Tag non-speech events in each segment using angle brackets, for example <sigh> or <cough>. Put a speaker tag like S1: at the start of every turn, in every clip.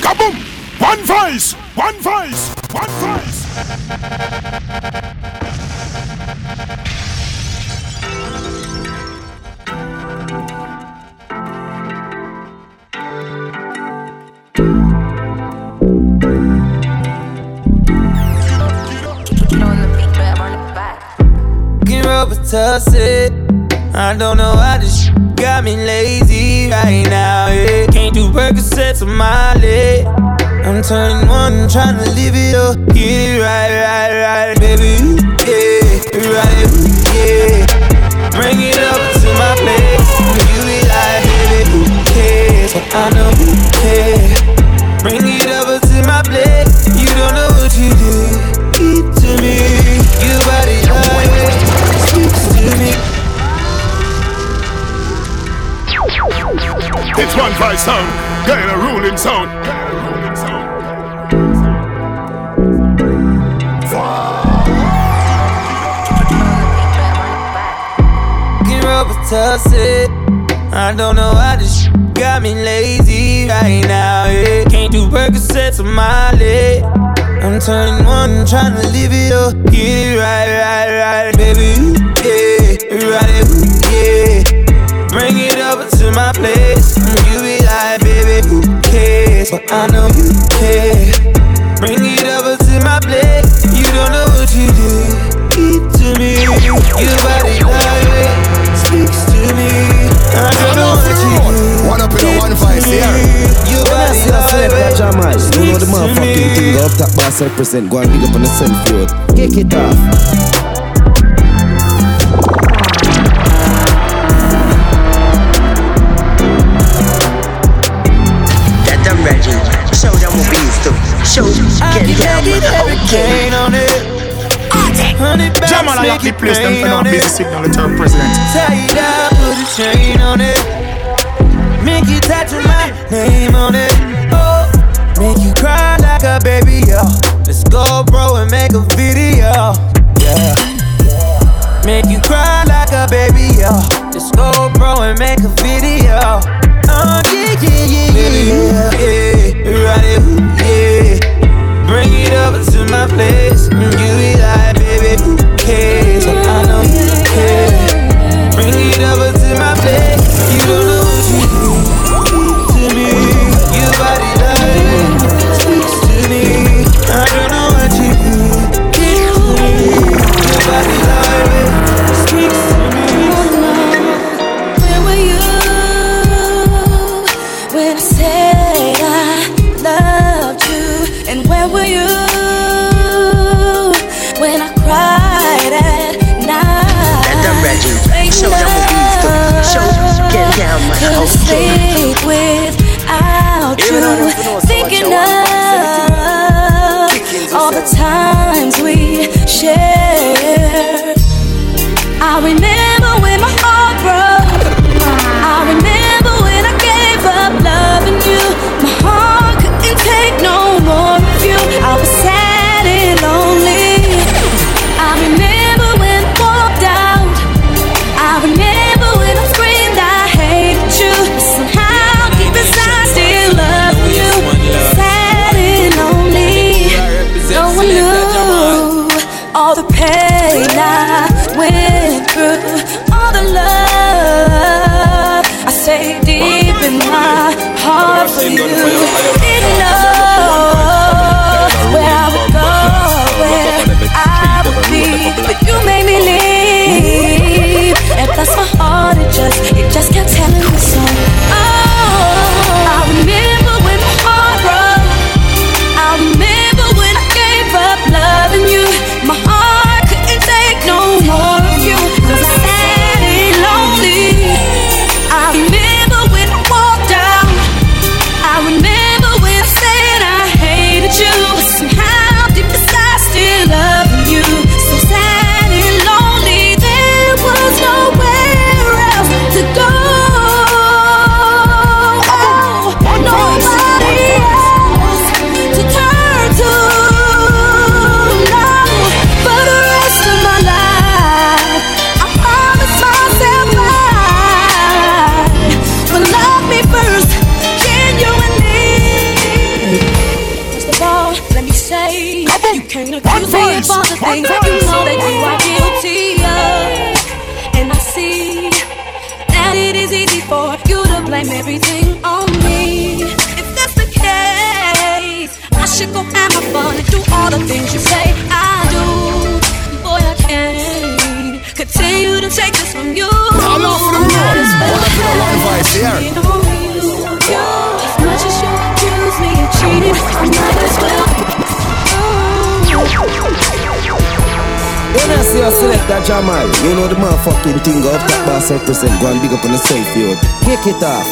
S1: Kaboom! One voice! One voice! One voice!
S2: Rubber tussin. I don't know why this got me lazy right now. Yeah. Can't do Percocets on my leg. I'm turning one, trying to live it up. Get it right, right, right, baby. Yeah, right, yeah. Bring it up to my place. You be like, baby, who cares? But I know who cares. Bring it over to my place. You don't know what you did. To me. You body like speaks to me.
S1: It's one voice sound. Get a ruling sound. Get a.
S2: Get rubber tussin. I don't know why this got me lazy right now. Yeah. Can't do Percocets on my leg. I'm turning one, trying to live it up. Get it right, right, right, baby. Yeah, right, yeah. Bring it over to my place. Cares? But I know you care. Bring it over to my place. You don't know what you did. Keep to me. Your body like speaks to me. I don't know what you did.
S3: One up in a one voice here.
S2: Your body
S4: see a select
S2: like
S4: that jam eyes, you know the
S2: to
S4: motherfucking
S2: me.
S4: thing up top boss represent. Go and big up on the self field. Kick it off.
S5: Used to. Show
S2: I
S5: get
S2: can
S5: down
S2: make it
S5: with
S2: hurricane on it.
S1: Jamol, I like
S2: make
S1: the place them
S2: rain
S1: for now.
S2: on
S1: signal, the term president.
S2: Tie it down, put a chain on it. Make you tattoo my name on it. Oh, make you cry like a baby, yo. Let's go, bro, and make a video. Yeah. Make you cry like a baby, yo. Let's go, bro, and make a video. Oh, yeah, yeah, yeah, yeah, yeah. yeah. Right, yeah. Bring it over to my place. You be like, baby, who cares?
S6: The times we shared. I remember One
S1: voice here.
S6: As much as you accuse me of cheating, I might as well.
S4: When I see a selector Jamol, you know the motherfucking thing up that boss represent. Go and big up on the safe field. Kick it off.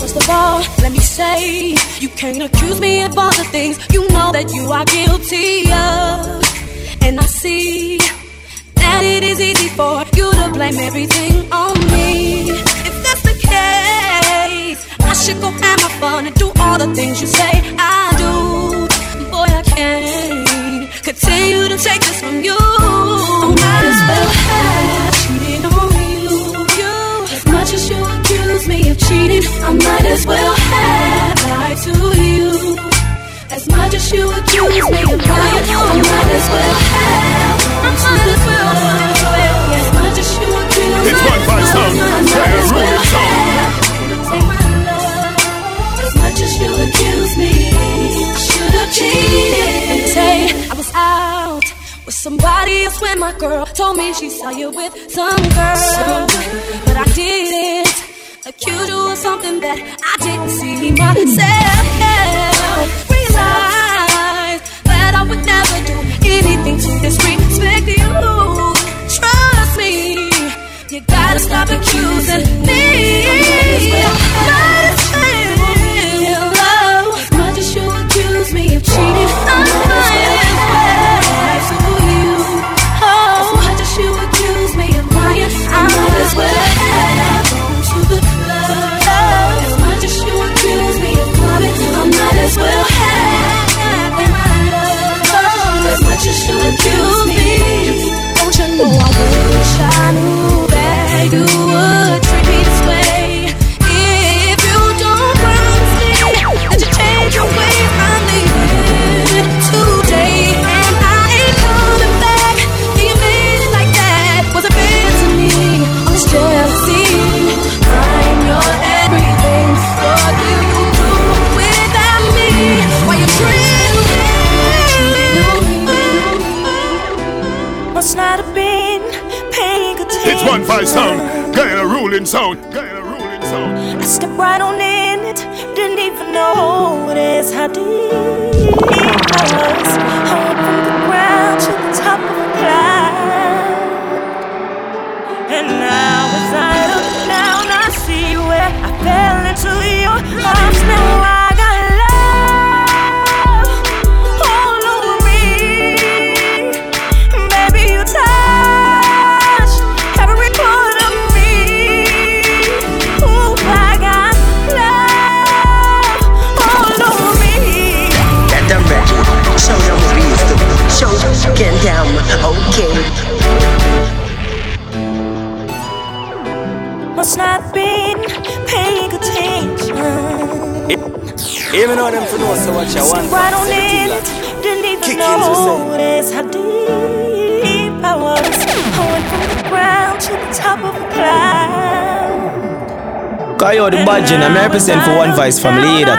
S6: First of all, let me say, you can't accuse me of all the things you know that you are guilty of. And I see that it is easy for you to blame everything on me. Go have my fun and do all the things you say I do. Boy, I can't continue to take this from you. I might as well have cheated on you. you. As much as you accuse me of cheating, I might as well have lied to you. As much as you accuse me of lying, I might as well have. I might as well. As much as you accuse me of lying, I might as well have. Accuse me, should have cheated. Say I was out with somebody else when my girl told me she saw you with some girl, but I didn't accuse you of something that I didn't see myself. Realize that I would never do anything to disrespect you. Trust me, you gotta stop accusing me.
S2: Even
S3: though them for know so what you want.
S2: Right on in it, didn't even
S3: Kick in,
S2: notice how deep I was. I went from the ground to the top of the cloud.
S3: Cause you're the budget, I'm represent for one voice from leader.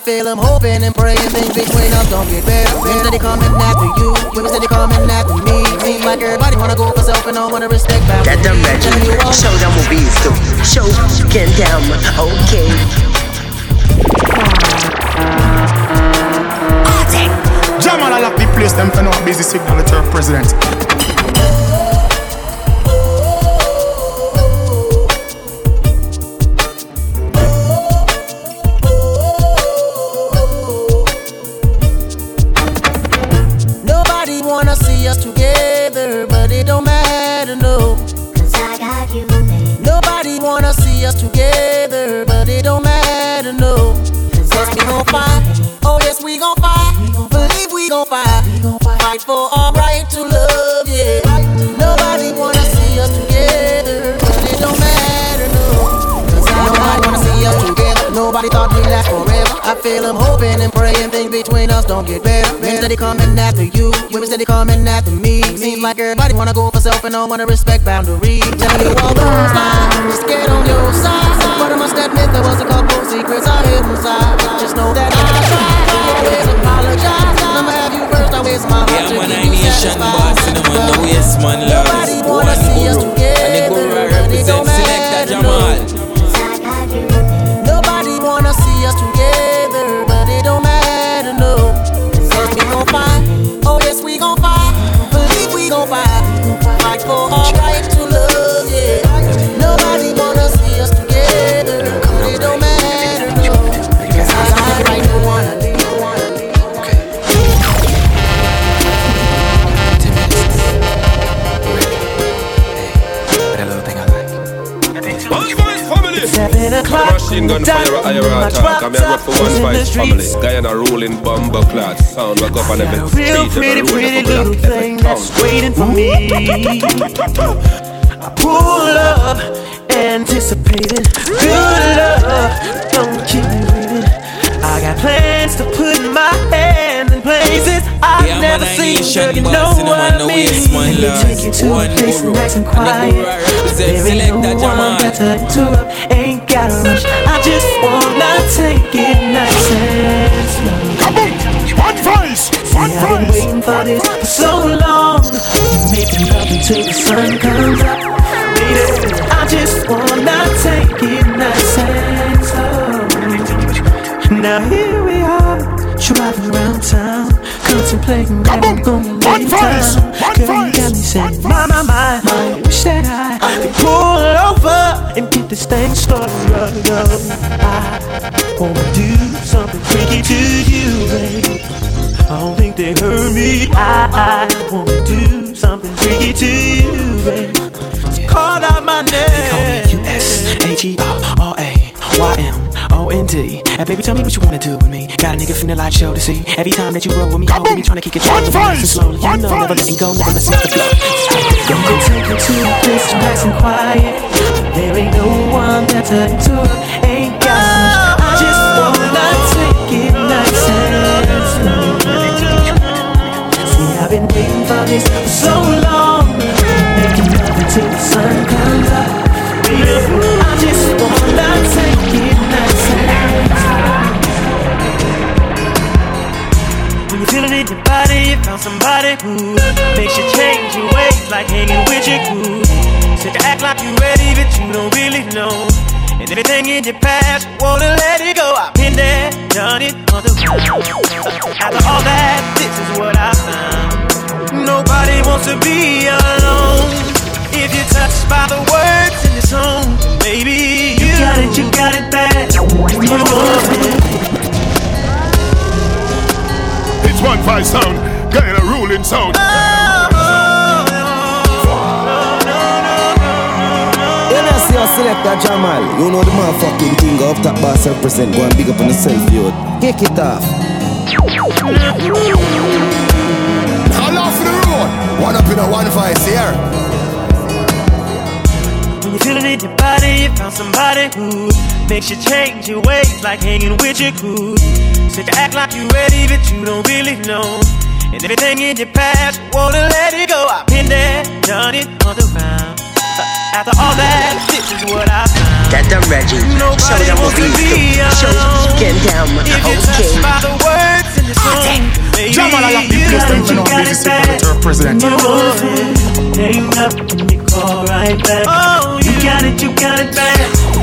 S7: feel I'm hoping and praying things between us don't get better. Things that they coming after you, women said they coming after me. Seems like everybody wanna go for self and don't wanna respect back.
S5: That dumb Reggie, show them what we used to. Show get down, okay.
S1: Jamol, I love the place, them for no busy signal to our president.
S7: Between us don't get better. Men steady coming after you, women steady coming after me. Seems like everybody wanna go for self and don't wanna respect boundaries. Tell you all those lies, just get on your side. But I must admit there was a couple secrets I hid inside. Just know that I tried, always apologize. I'ma have you first, I waste my heart yeah, to man, keep you satisfied. Boss, and I'm on the waste man, Nobody wanna see us
S8: Machine gun fire at your attack. I'm here for one voice family. Guyana ruling bomber class. Sound wake up on every street. Real pretty, pretty little thing that's waiting for me.
S9: I pull up, anticipating good love. Don't keep me waiting. I got plans to put my hand in places I've yeah, never seen. Girl, you know what I mean. Take you to a place nice and quiet. There ain't no one better to interrupt. Ain't gotta rush. I just wanna take it nice and slow.
S1: Come on, one voice, one
S9: See, I've been waiting for this for so long. Making love until the sun comes up. Baby, I just wanna take it nice and slow. Now here we are, driving around town
S10: contemplating that I'm gonna lay down. Girl, you got me saying, my, my, my, I that I pull over and get this thing started. I wanna do something freaky to you, babe. I don't think they heard me. I, I wanna do something freaky to you, babe. Call out my name. They call me U-S-H-E-R-R-A-Y-M-O-N-D. And baby, tell me what you wanna do with me. Got a nigga from the light show to see. Every time that you roll with me, hold me, tryna kick it and slowly, you know, never letting go, never letting it flow. You can take you to a place that's nice and quiet. There ain't no one that's a tour. Ain't got much. I just wanna take it nice and slow. See, I've been waiting for this for so long. Making love until the sun slow. When feeling in your body, you found somebody who makes you change your ways, like hanging with your crew. Said to act like you ready, but you don't really know. And everything in your past, wanna let it go. I've been there, done it, other After all that, this is what I found. Nobody wants to be alone. If you're touched by the words in the song, baby, you, got it, you got it, bad. you got it.
S1: It's one five sound, Guyana ruling sound.
S4: You know, see your selector Jamol. You know the motherfucking thing up top boss represent. Go and big up on yourself, yo. Kick it off.
S11: All off the road. One up in a one voice here.
S10: When you're feeling it in your body, you found somebody who makes you change your ways, like hanging with your crew. Said you act like you ready, but you don't really know. And everything in your past, wanna let it go. I've been there, done it, all around. After all that, this is what I found.
S5: That the Reggie. Show them what we do. Show get down.
S10: If you're
S5: Okay.
S10: touched by the words in the song, baby,
S1: Jamol, I like the
S10: you
S1: place them
S10: got it,
S1: now,
S10: you got
S1: baby,
S10: it
S1: sit
S10: bad.
S1: for the president.
S10: No more hang up and you call right back. Oh, you got it, you got it bad.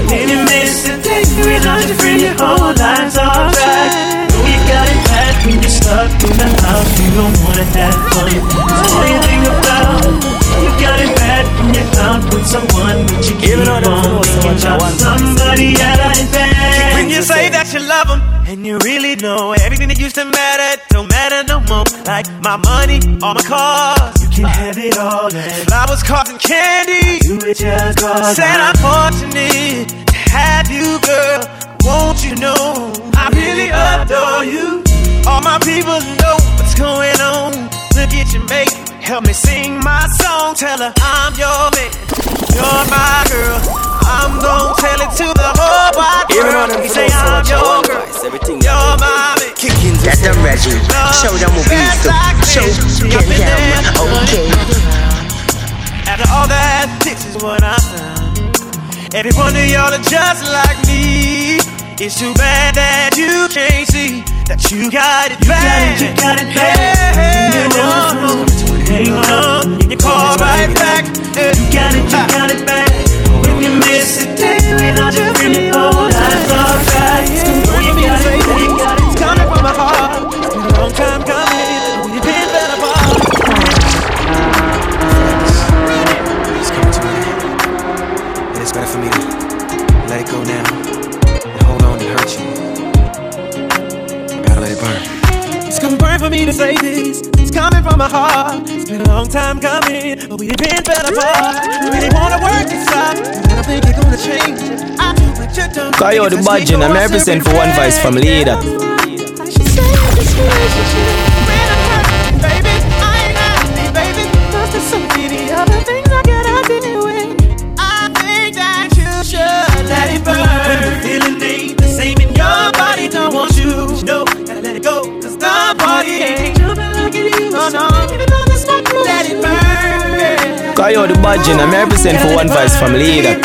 S10: Any minute to take without your friend, your whole life's track. Know you got it bad when you're stuck in the house. You don't wanna have fun. So what do you think about? You got it bad when you're out with someone, but you keep
S3: Even though them
S10: on thinking about somebody else in bed. When you say that you love them and you really know everything that used to matter don't matter no more. Like my money, all my cars, you can have it all. And flowers, cards, and candy. Do it just cause Said I'm fortunate to have you, girl. Won't you know I really adore you? All my people know what's going on. Look at your mate. Help me sing my song. Tell her I'm your man. You're my girl. I'm gonna tell it to the whole wide
S3: Even though
S10: world.
S3: them
S10: say I'm your girl.
S3: everything
S10: You're my man.
S3: Kicking
S5: That the Reggie. Show them what we do. Show get
S10: All that, this is what I found. Every one of y'all are just like me. It's too bad that you can't see that you got it bad. You got it, you got it bad. Hey, no, no. Hang on, you call right back. You got it, you got it bad. When you miss it, take me not your friend. Oh, that's alright. You
S12: for me to
S10: say this. It's coming from my heart. It's been a long time coming, but we've been fell apart. I really wanna work this out, but I don't think you're gonna change. I do what you don't.
S3: Coyote the Budging, I'm represent for One Voice family leader.
S10: Cry out the
S3: badging, I'm represent for one voice from leader.
S8: The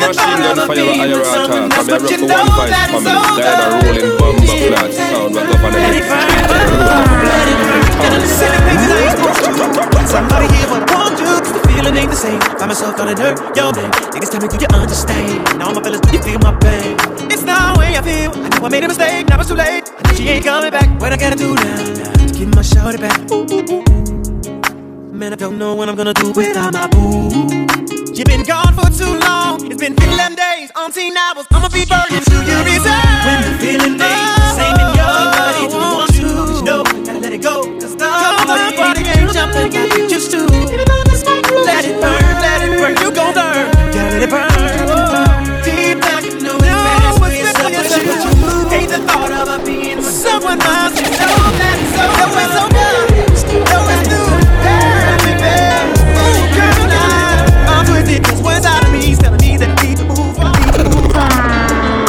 S8: machine gun fire at Ira Talk I'm a rock for one voice family Died a rolling bomb of blood Sound back up on the head
S10: Somebody here would want you Cause the feeling ain't the same. Find myself down in hurt your name Niggas tell me do you understand? Now I'm a fellas do you feel my pain? It's not the way I feel. I know I made a mistake Now it's too late. She ain't coming back. What I gotta do now, now To get my shoulder back. Ooh, ooh, ooh. Man, I don't know what I'm gonna do without my boo. You've been gone for too long. It's been 15 days, umpteen hours. I'ma be burning to your reserve. When the feeling ain't the same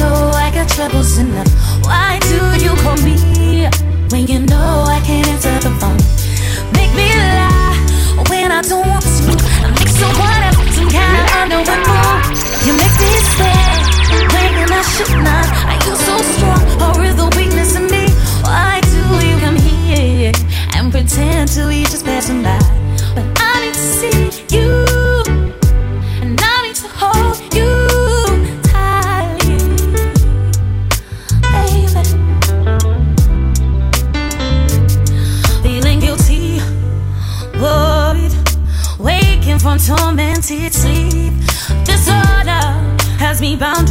S10: know I
S6: got troubles enough. Why do you call me when you know I can't answer the phone? Make me lie when I don't want to. I make someone else some kind of underwear fool. You make me stay when I should not. Are you so strong or is the weakness in me? Why do you come here and pretend to be just passing by? wasted sleep. Disorder has me bound.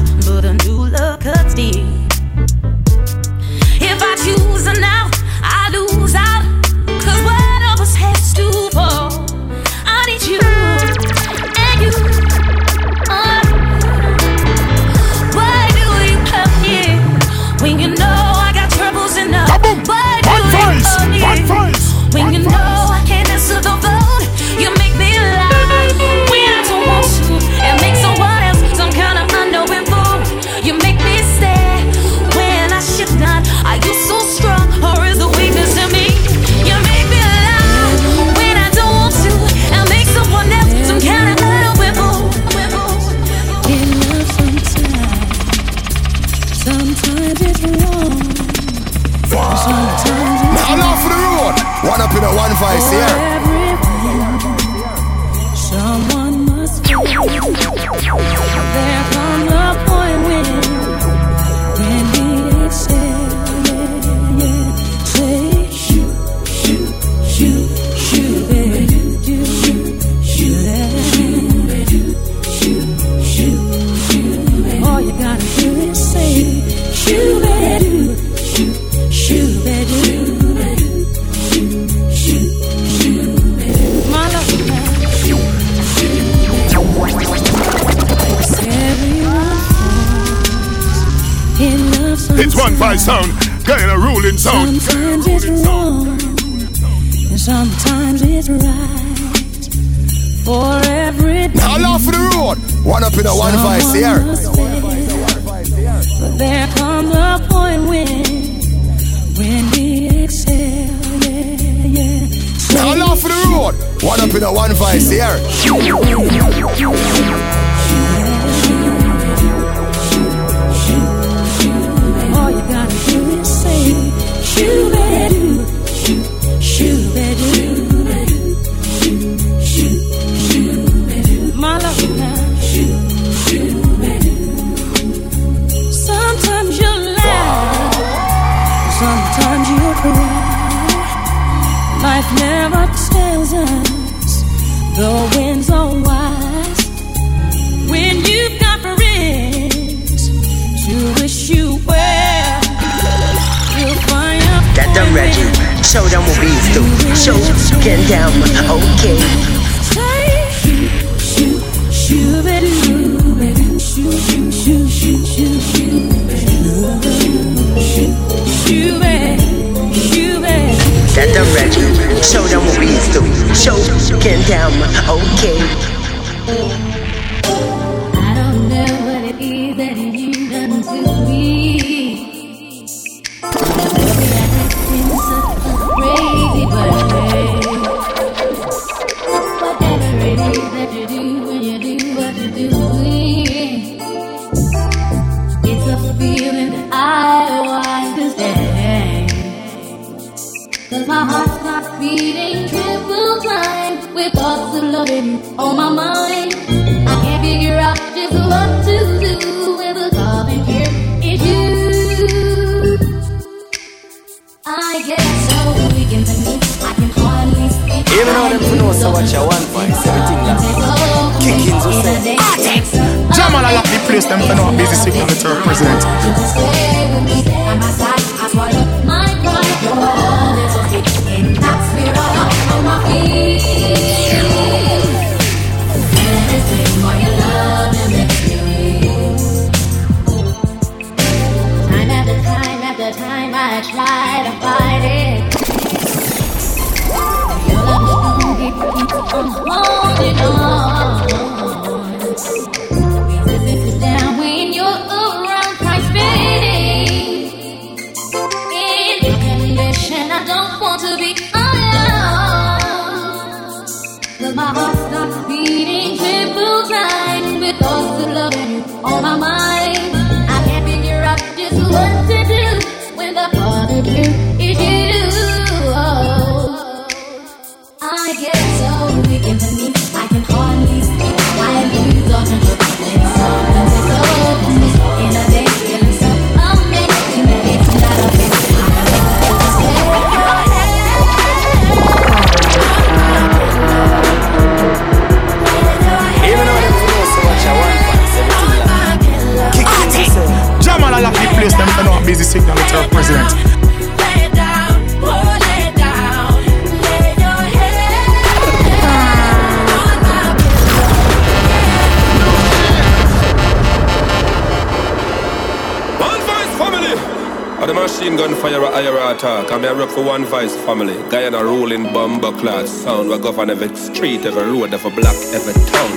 S8: class sound. We govern every street, every road, every block, every town.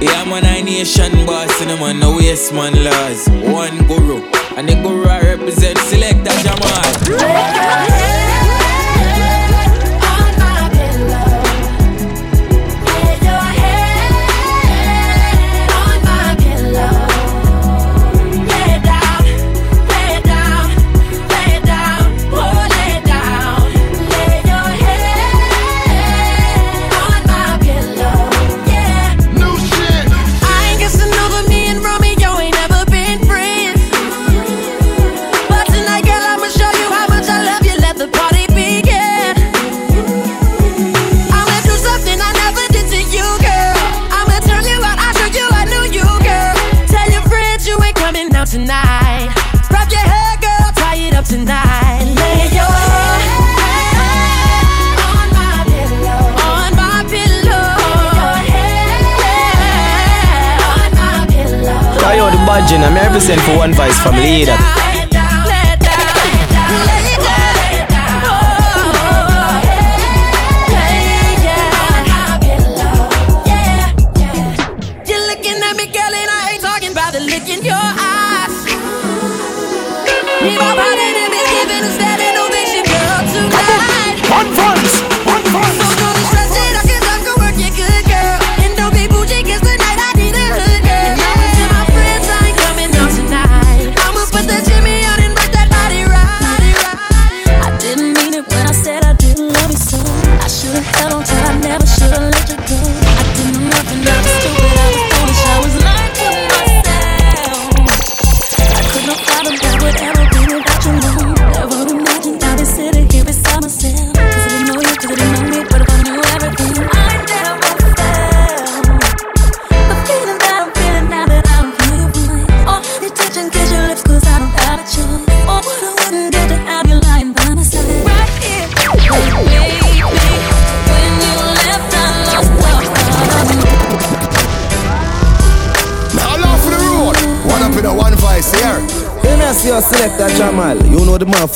S13: Yeah, man, I nation boss, and
S3: I'm
S14: on
S6: the
S15: waste man laws. One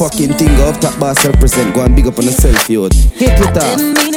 S6: fucking thing
S16: of Top boss represent. Go and big up on yourself, yo.
S17: Hit with
S18: us.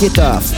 S18: Get.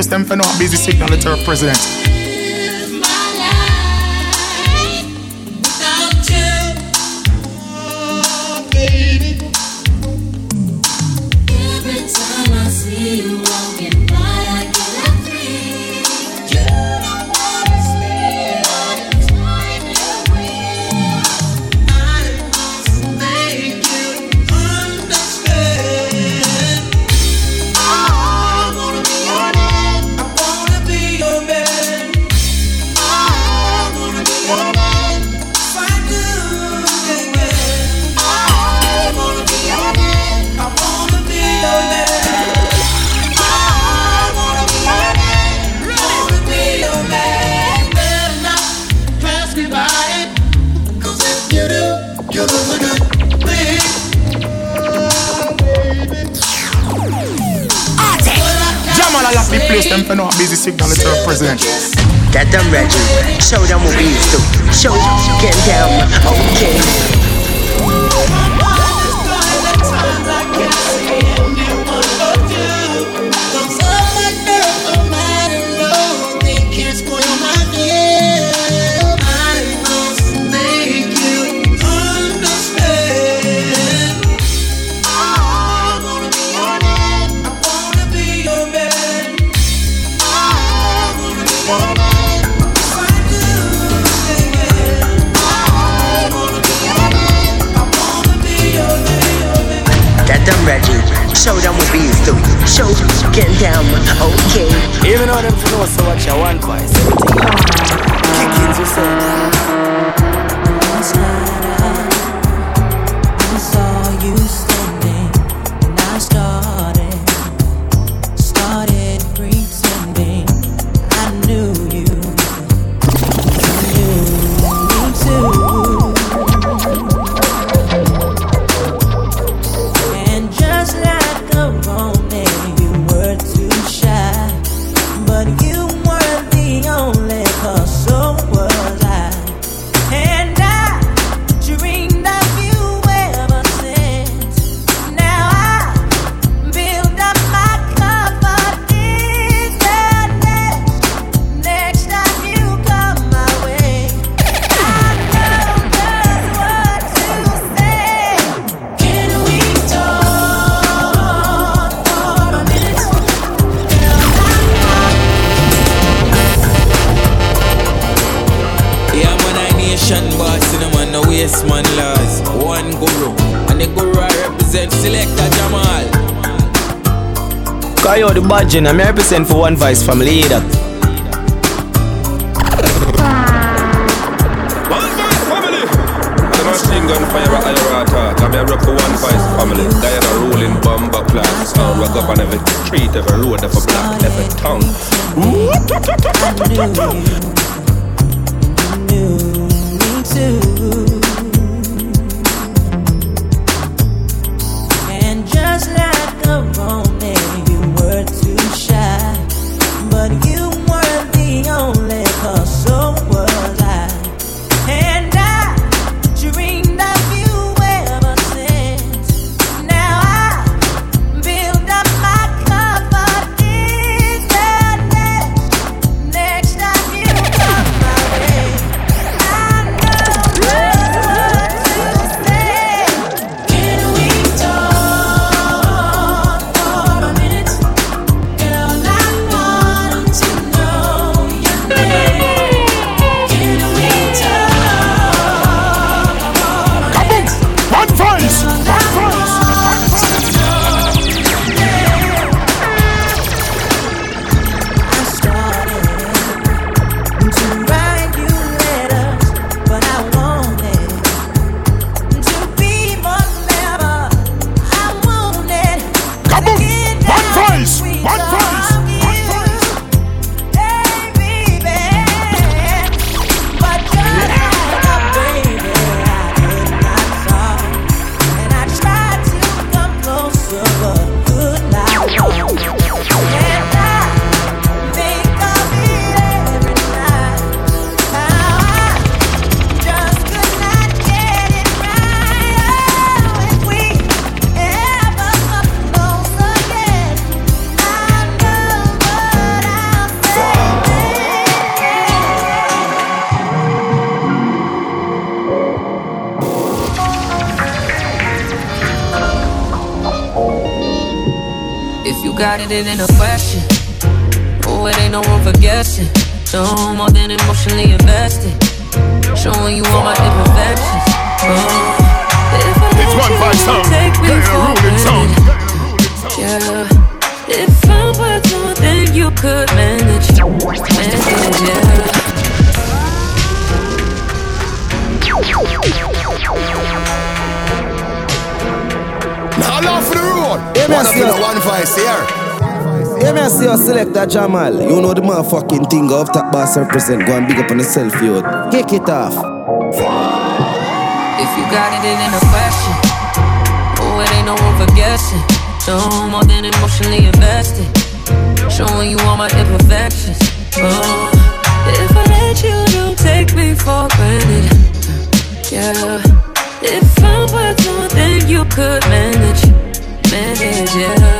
S18: Replace them for no busy signal at our president.
S19: I'm
S20: represent
S4: for one voice family
S8: leader. Machine gun fire I'm a for one voice family Diana bomber street Every road, every block, every town
S21: Ooh. I
S4: knew me
S1: too
S4: it
S1: a
S4: represent. Go and big up on yourself, yo. Kick it off.
S6: If you got it, it ain't a question. Oh, it ain't no room for guessing. No more than emotionally invested. Showing you all my imperfections. Oh, if I let you, don't take me for granted. Yeah. If I were to, then you could manage. Manage, yeah.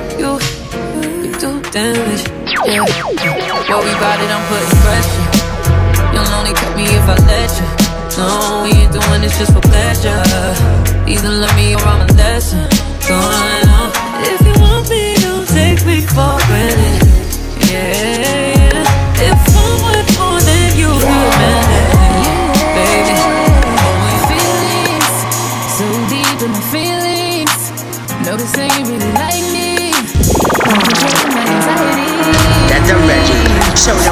S6: Damage. Yeah. Worry about it, I'm putting pressure. You'll only cut me if I let you. No, we ain't doing this just for pleasure. Either love me or I'm a lesson. Going on. If you want me, don't take me for granted. Yeah.
S5: I'm ready.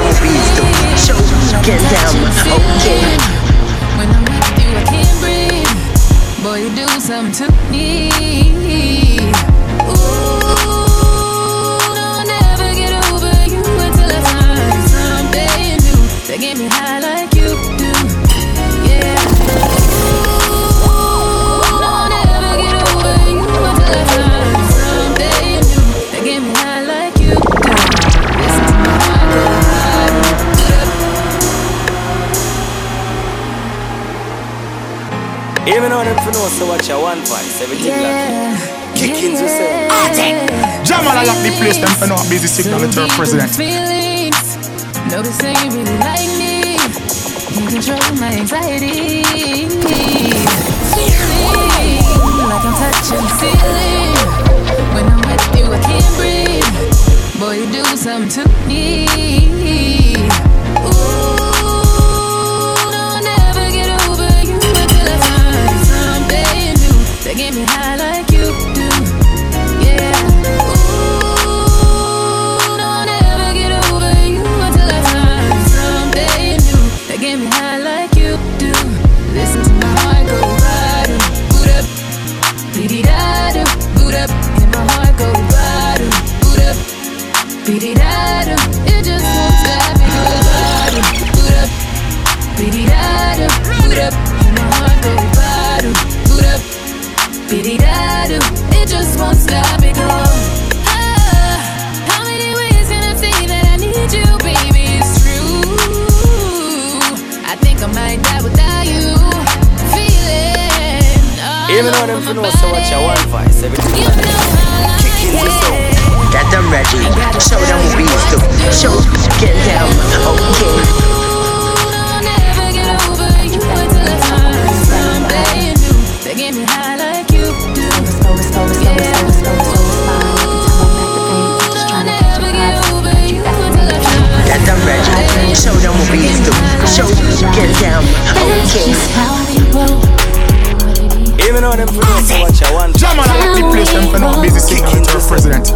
S5: What we used to. Show get down. Okay.
S22: When I'm with you, I can't breathe. Boy, you do something to me.
S3: Even though them for know so watch your one voice, everything like Kickings we say.
S23: Ah, Jamol I lock the place, them for no busy signal with your president.
S22: feelings. Notice that you really like me. You control my anxiety. Feeling like I'm touching the ceiling. When I'm with you, I can't breathe. Boy, you do something to me. High
S3: Even though them for know so watch your one voice, everything like Kickings we say.
S5: That I'm ready. Show them what we used to. Show get down. Okay.
S22: never get over you until I find something new that get me high like you do.
S5: That I'm ready. Show them what we used to. Show get down. Okay.
S3: Even though them for know so watch your one
S23: Jamol I lock the place, them for no busy signal with your president.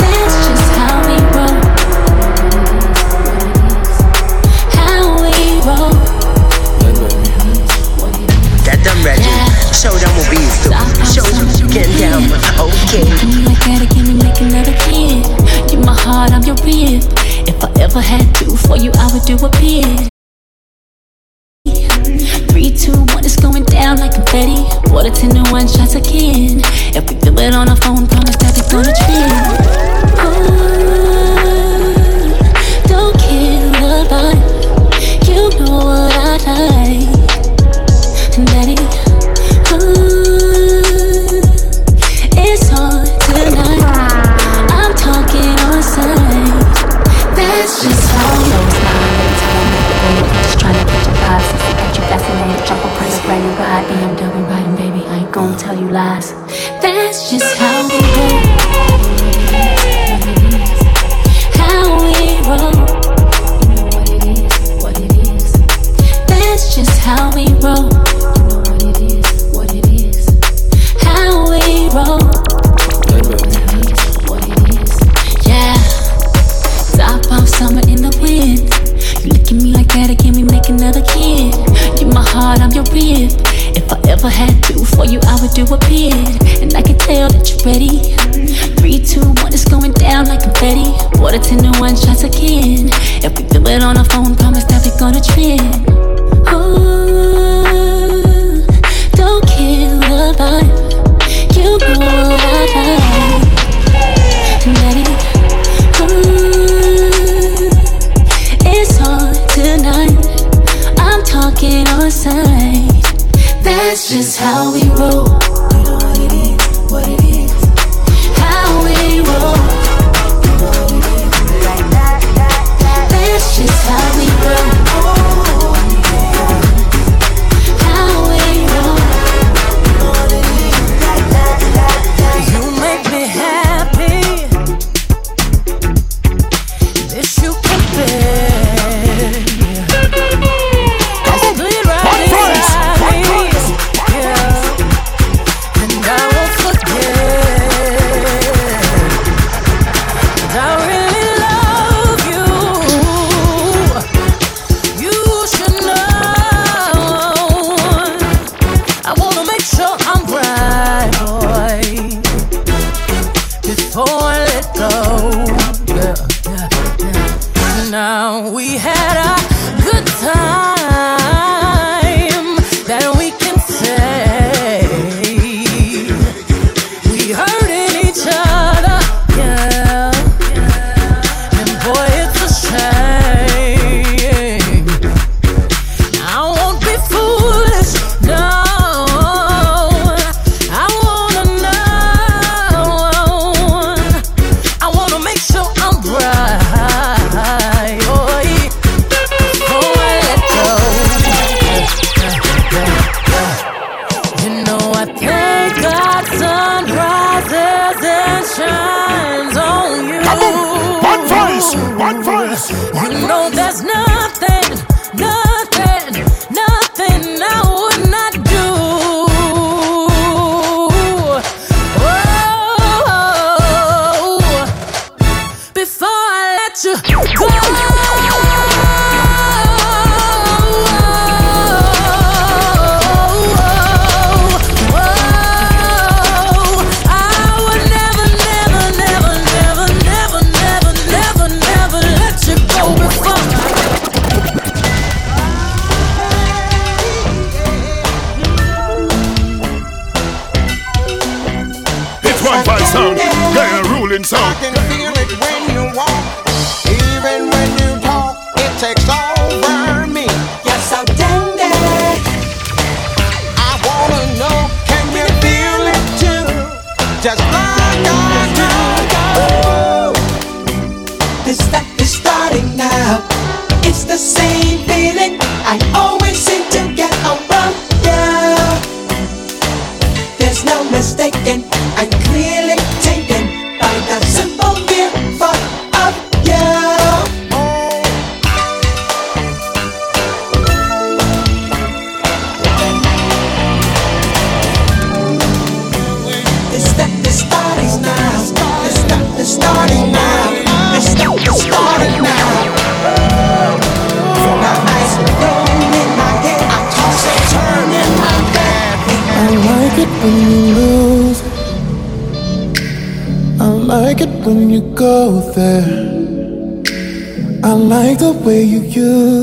S14: That's just how we roll. How we roll.
S5: That I'm ready. Show them what we used to. Show get down. Okay.
S14: Can you look at it? Can we make another kid? You're my heart, I'm your rib. If I ever had to for you, I would do a bid. steady. Water 10 to 1 shots again. If we feel it on the phone, promise that it's gonna trend. Ooh, don't kill the vibe. you know last. and I can tell that you're ready. Three, two, one, it's going down like confetti. Water ten to one shots again. If we do it on the phone, promise that we're gonna trend.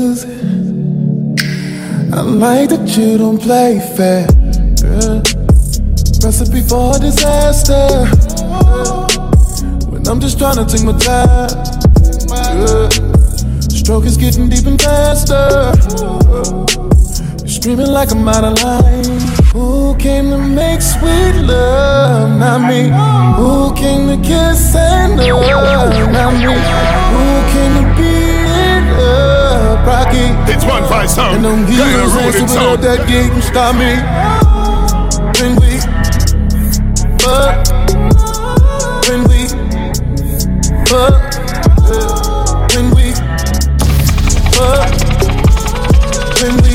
S14: I like
S24: that you
S25: don't play fair. Yeah. Recipe for disaster. When I'm just trying to take my time. Yeah. Stroke is getting deep and faster. You're screaming like I'm out of line. Who came to make sweet love? Not me. Who came to kiss and love? Not me. Who came to be? Rocky.
S1: It's one five sound.
S25: And use
S1: Kinda
S25: those hands
S1: sound.
S25: that and stop me. When we fuck, when we fuck, when we fuck, when we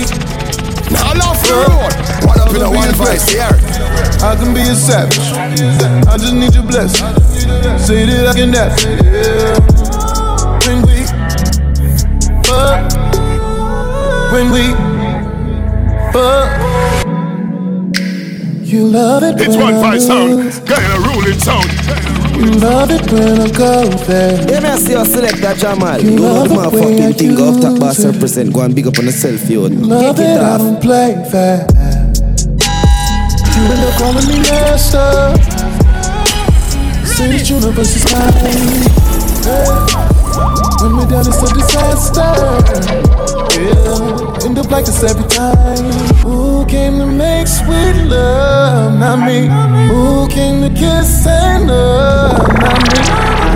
S11: Now love for the road. What up in a one voice here?
S25: I can be a savage. I just need your blessing. Say that I can dance. Yeah. When we fuck, you love it.
S1: It's
S25: when
S1: one
S25: I
S1: five sound.
S25: lose.
S1: Kinda rolling sound.
S25: You love it when I go there.
S4: Yeah, me I see you select that Jamol.
S25: You
S4: You know
S25: love
S4: the
S25: the way I
S4: motherfucking thing of top boss
S25: use it.
S4: represent. Go and big up on yourself, yo.
S25: Love
S4: Kick
S25: it,
S4: it
S25: I don't play fair. You end up calling me master. Say this universe is mine. Yeah. When we're down, it's a disaster. Yeah. End up like this every time. Who came to make sweet love? Not me. Who came to kiss and love? Not me.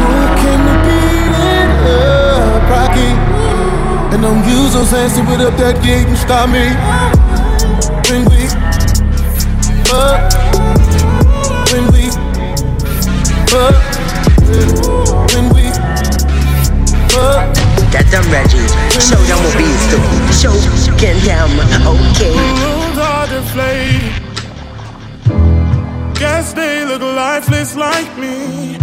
S25: Who came to beat it up? Rocky. And don't use those hands to put up that gate and stop me. When we fuck, when we fuck, when
S5: That I'm Reggie. Show them what we to. Show them, okay.
S26: Guess they look lifeless like me.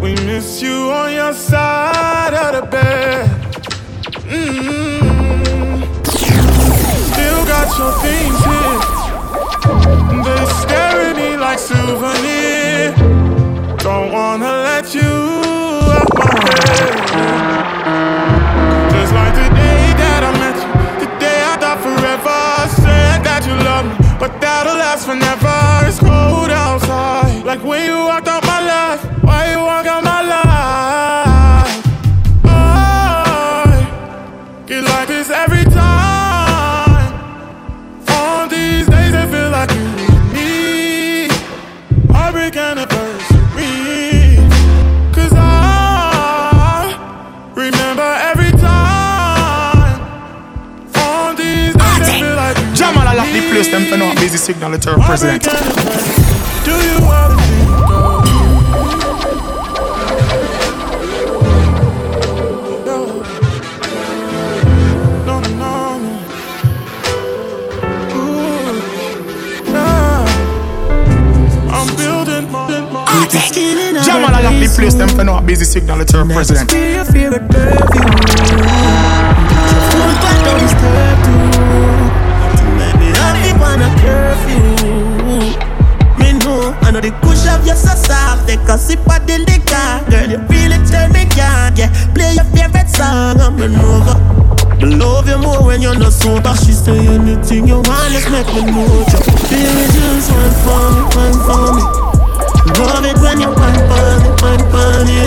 S26: We miss you on your side of the bed. mm Still got your things here. They stare at me like souvenir. Don't wanna let you out my head. Just like the day that I met you, the day I thought forever. Said that you love me, but that'll last forever. It's cold outside, like when you walked them for no busy signal to our president. Do you building.
S25: Jamol, I lock the place, them for no busy signal to our president.
S27: I know the push of your so soft. Take a sip of the liquor, girl. You really turn me on. Yeah, play your favorite song. I'm an over. Love you more when you're not sober. She say anything you want, just make me know. you. Baby, just one for me, one for me. Love it when you wine for me, wine for me.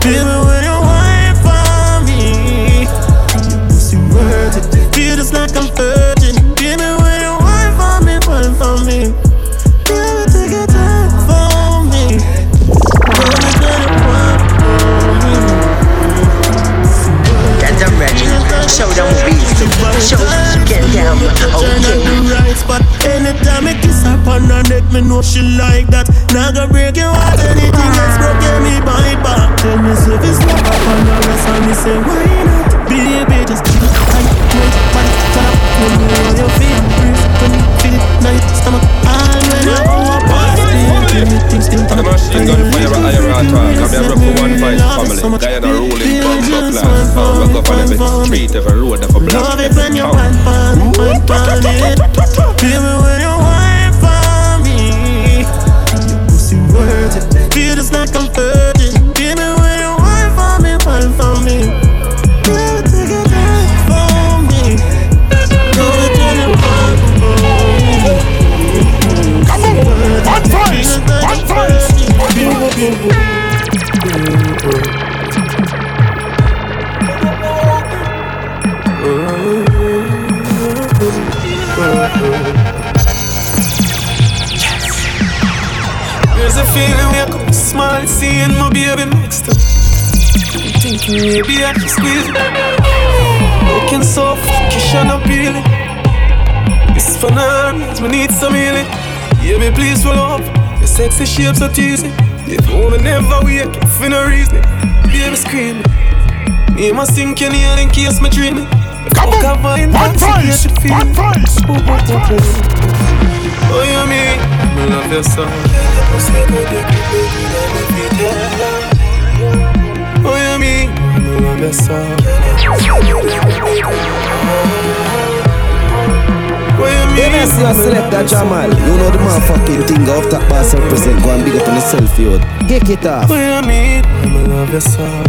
S27: Baby, when you wine for me, your pussy worth it. Feel just like I'm virgin. Baby, when you wine for me, wine for me.
S5: Used to. Get down,
S27: on
S5: okay.
S27: spot. Anytime I kiss her on her neck, me know she like that. Now go break your heart, anything else broke, me by back. Tell me if it's not up on the rest, and me say why not? Baby, just it tight, wait, body, turn up. When you know you feel when you feel it, now your stomach. And when I go up, still
S8: The machine gun fire at Ira Talk. I'm here for one voice family. Guyana ruling bumper class. How we go on every street, every road, every block,
S27: Love it when you
S8: town.
S27: wine for me, wine for me. When you wine for me, your pussy worth it. Feel just like I'm virgin. Baby, when you wine for me, wine for me. There's a feeling we're up
S9: small, seeing my baby next to me. Thinking maybe I can squeeze it. Looking so fuckish and appealing. It's for now, means we need some healing. Baby, please roll up. Your sexy shapes are teasing. You wanna never wake up for no reason, baby screaming. Me must sink your nail in case me dreaming.
S1: Come on, one voice, one voice.
S9: Oh, you mean? I love your song. Oh, you mean? I love your song. You
S4: You know, see, I select that Jamol. You know the motherfucking thing of top boss represent. Go and big up on yourself, you. Kick it off.
S9: Oh, you mean? I love your song.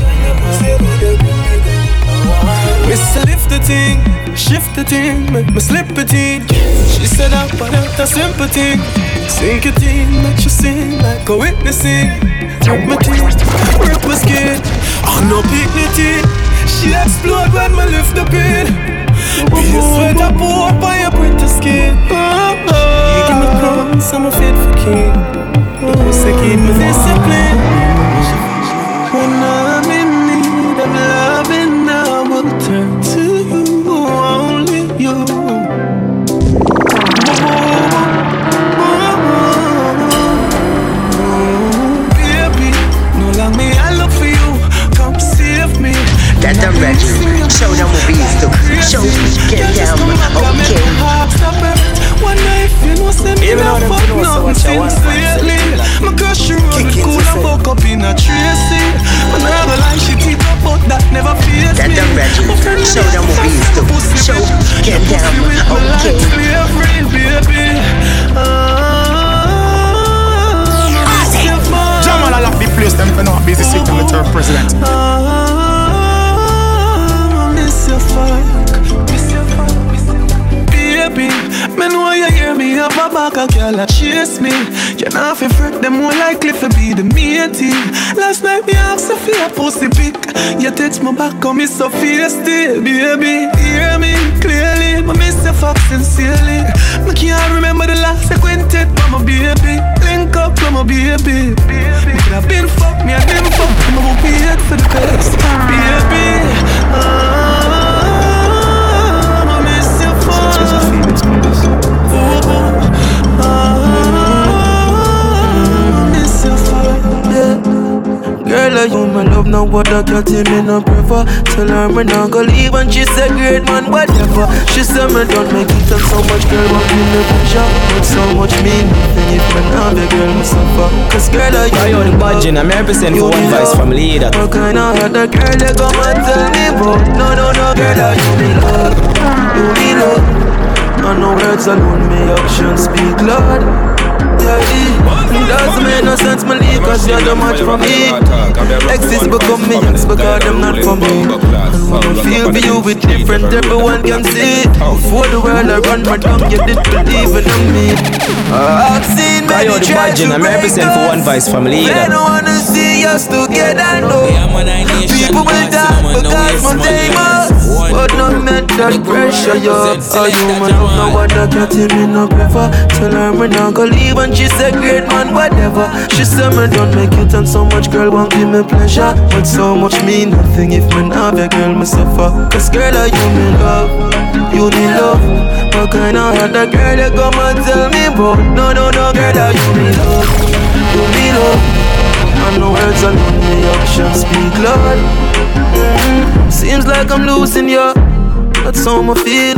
S9: Miss lift the thing, shift the thing, make me slip it in. She said I want out a sympathy. Sink it in, make you sing like a witnessing. Drop my teeth, rip my skin. Oh no dignity. She explode when me lift the pin. A sweater pour up on your pretty skin. You give me crumbs, I'm a fit for king. Oh, say keep me discipline.
S3: Even
S9: no
S3: though them
S9: fuck
S3: know so
S9: nothing
S3: much I want
S9: since lately. My girl, she run
S3: kick
S9: it
S3: it
S9: cool
S3: to
S9: and
S3: say.
S9: woke up in a Tracy. When I go like she keep up, but that never fears
S5: That
S9: me.
S5: I'm ready.
S9: My friend
S5: Show them what we used to. Show get down. Okay.
S9: baby.
S1: Uh, Jamol, I lock the place, them for not busy sitting with her president.
S9: Uh, a girl a chase me. You not fi fret them more likely fi be the thing. Last night me asked if you a pussy pic. You text me back, come me so feisty, baby. Hear me clearly, but miss your fuck sincerely. Me can't remember the last quintet, but my baby. Link up, with my baby. Me could have been fucked, me I didn't fuck. Me will wait for the best, baby. Ah, Girl, I you my love, now what I got him in a prefer. Tell her me not go leave and she said great man, whatever. She said me don't make it up so much, girl, want me the pressure. But so much mean nothing if me not be girl, me suffer. Cause girl, I
S3: I own the budget, I'm represent for one voice from leader.
S9: What kind of other girl they come and tell me about? No, no, no, girl, I you me love, you me love. No, no words alone, me actions speak loud. Yeah, it doesn't make no sense, me leave, cause you're the match for me. Exes become millions because them not for me. And when I feel for you with different, everyone can see it. Before the world I run my tongue, you did believe in me. I've seen
S3: I
S9: many
S3: own the
S9: try to
S3: I'm
S9: break
S3: represent for one voice family. from
S9: They don't wanna see us together, no. People will die because my famous. But no matter the pressure, yo. A human love, no other cat him in no prefer. Tell her me not gonna leave and she said great man, whatever. She said me don't make it and so much girl won't give me pleasure. But so much mean nothing if me not be girl me suffer. Cause girl, I you me love, you me love. What kind of other girl you come and tell me about? No, no, no, girl, I you me love, you me love. And no words alone, me actions speak loud. Mm, Seems like I'm losing you. That's how I feel.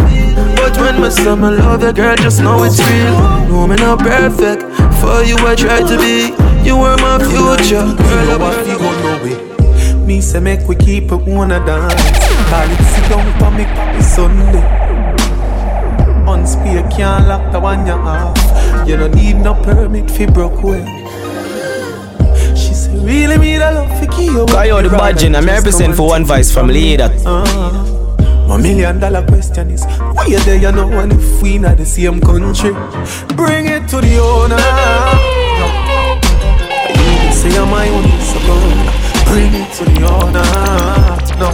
S9: But when my son, I love you, girl, just know it's real. No, me not perfect. For you, I try to be. You were my future. Girl, I want you go no way. Me say make we keep it one a dance. Call it sit down for me Sunday. Unspear can't lock the one you off. You don't need no permit fi broke way. She say really me the love fi keep you.
S3: I own the budget, I'm represent for one voice from leader.
S9: Uh, my million dollar question is Why you there? You know and if we not the same country. Bring it to the owner. You say I'm my own so Bring it to the owner. No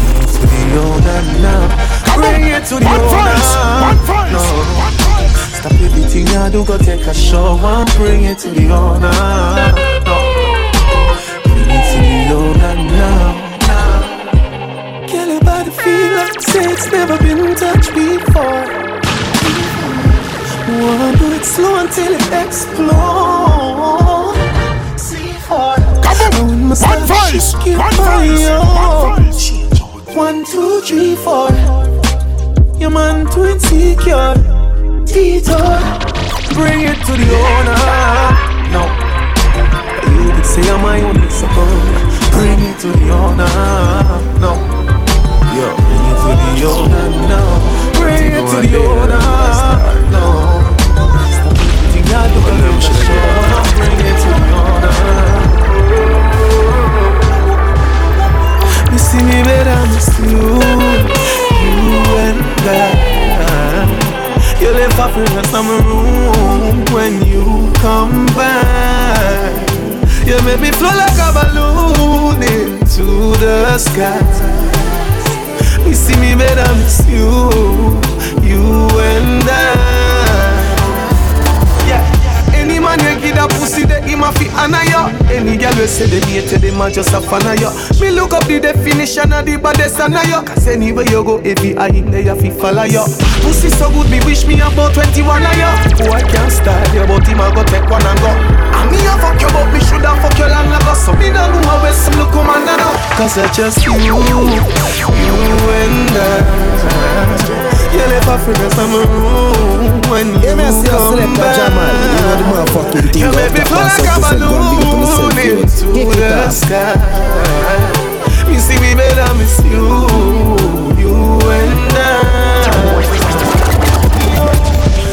S9: Bring it to the owner now. Bring it to the
S1: One
S9: owner. No. Stop everything you do, go take a shower and bring it to the owner. No. It's never been touched before. It slow until it explodes. Come on,
S1: One voice, one voice, one voice.
S9: One, two, three, four. Your man to insecure. Detour. Bring it to the owner. No. You could say I'm my only support. Bring it to the owner. No. Yo, to the. Bring it to the. Man just a fan of you. Me look up the definition of the baddest on you. Cause anywhere you go, every eye in there, you fi follow you. Pussy so good, me wish me about 21 of you. Oh, I can't style you, but him a go take one and go. And me a fuck you, but me shoulda fuck you long ago. So me don't know how some look come and. Cause I just you, you and I. Left a friend in some room when you
S4: Yeah, me I a
S9: come
S4: selector
S9: back.
S4: Jamol. You know the motherfucking thing.
S9: You make me feel like a
S4: self-percent, go and big up on
S9: balloon into the sky. You see me better, miss you, you and I.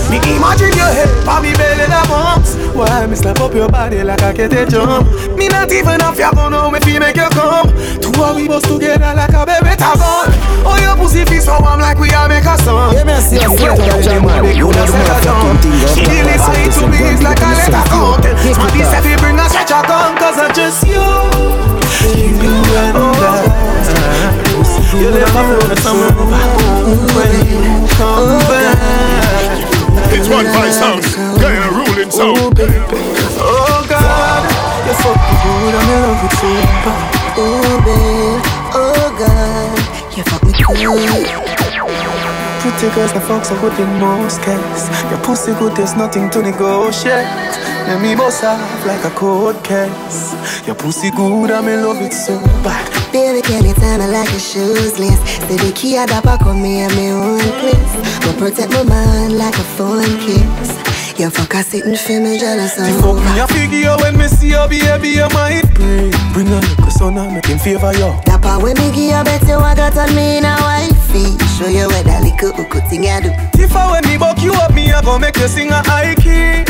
S9: Me imagine your head, pa me belly the bumps. Why me slap up your body like I get a jump? Me not even off your gun, know me fi make you come. Two of we bust together like a baby tagon. Oh your pussy feel so warm like we are make a song.
S4: Yeah, me I see a selector Jamol. You know the motherfucking thing. up
S9: She
S4: top
S9: really
S4: and
S9: say to
S4: self-percent,
S9: me
S4: go
S9: it's like
S4: up
S9: a
S4: on
S9: letter
S4: yourself, you know.
S9: count.
S4: Kick
S9: Smarty
S4: it
S9: said
S4: off.
S9: he bring a stretcher come cause I just you. You and I. You left me in the summer when you come back.
S1: It's one voice sound, Ruling sound.
S9: Oh God, you fucking good, I'm in love with you.
S28: Oh, babe, oh God, you fuck me good.
S9: Pretty girls, the fucks are good in most cases. Your pussy good, there's nothing to negotiate. Let me bust off like a cold case. Your pussy good, I'm in love with so bad.
S28: Baby, can you tell me like a shoes list? Say the key at the back of me and me own place. Go protect my mind like a phone kiss. You fuck a sitting for me jealous
S9: The fuck me a figure when me see you, baby, you might pray. Bring a little son and make him favor you.
S28: That part when me give you bet you I got on me in a wifey. Show you where that little hookah thing I do.
S9: If I when me buck you up, me I go make you sing a high key.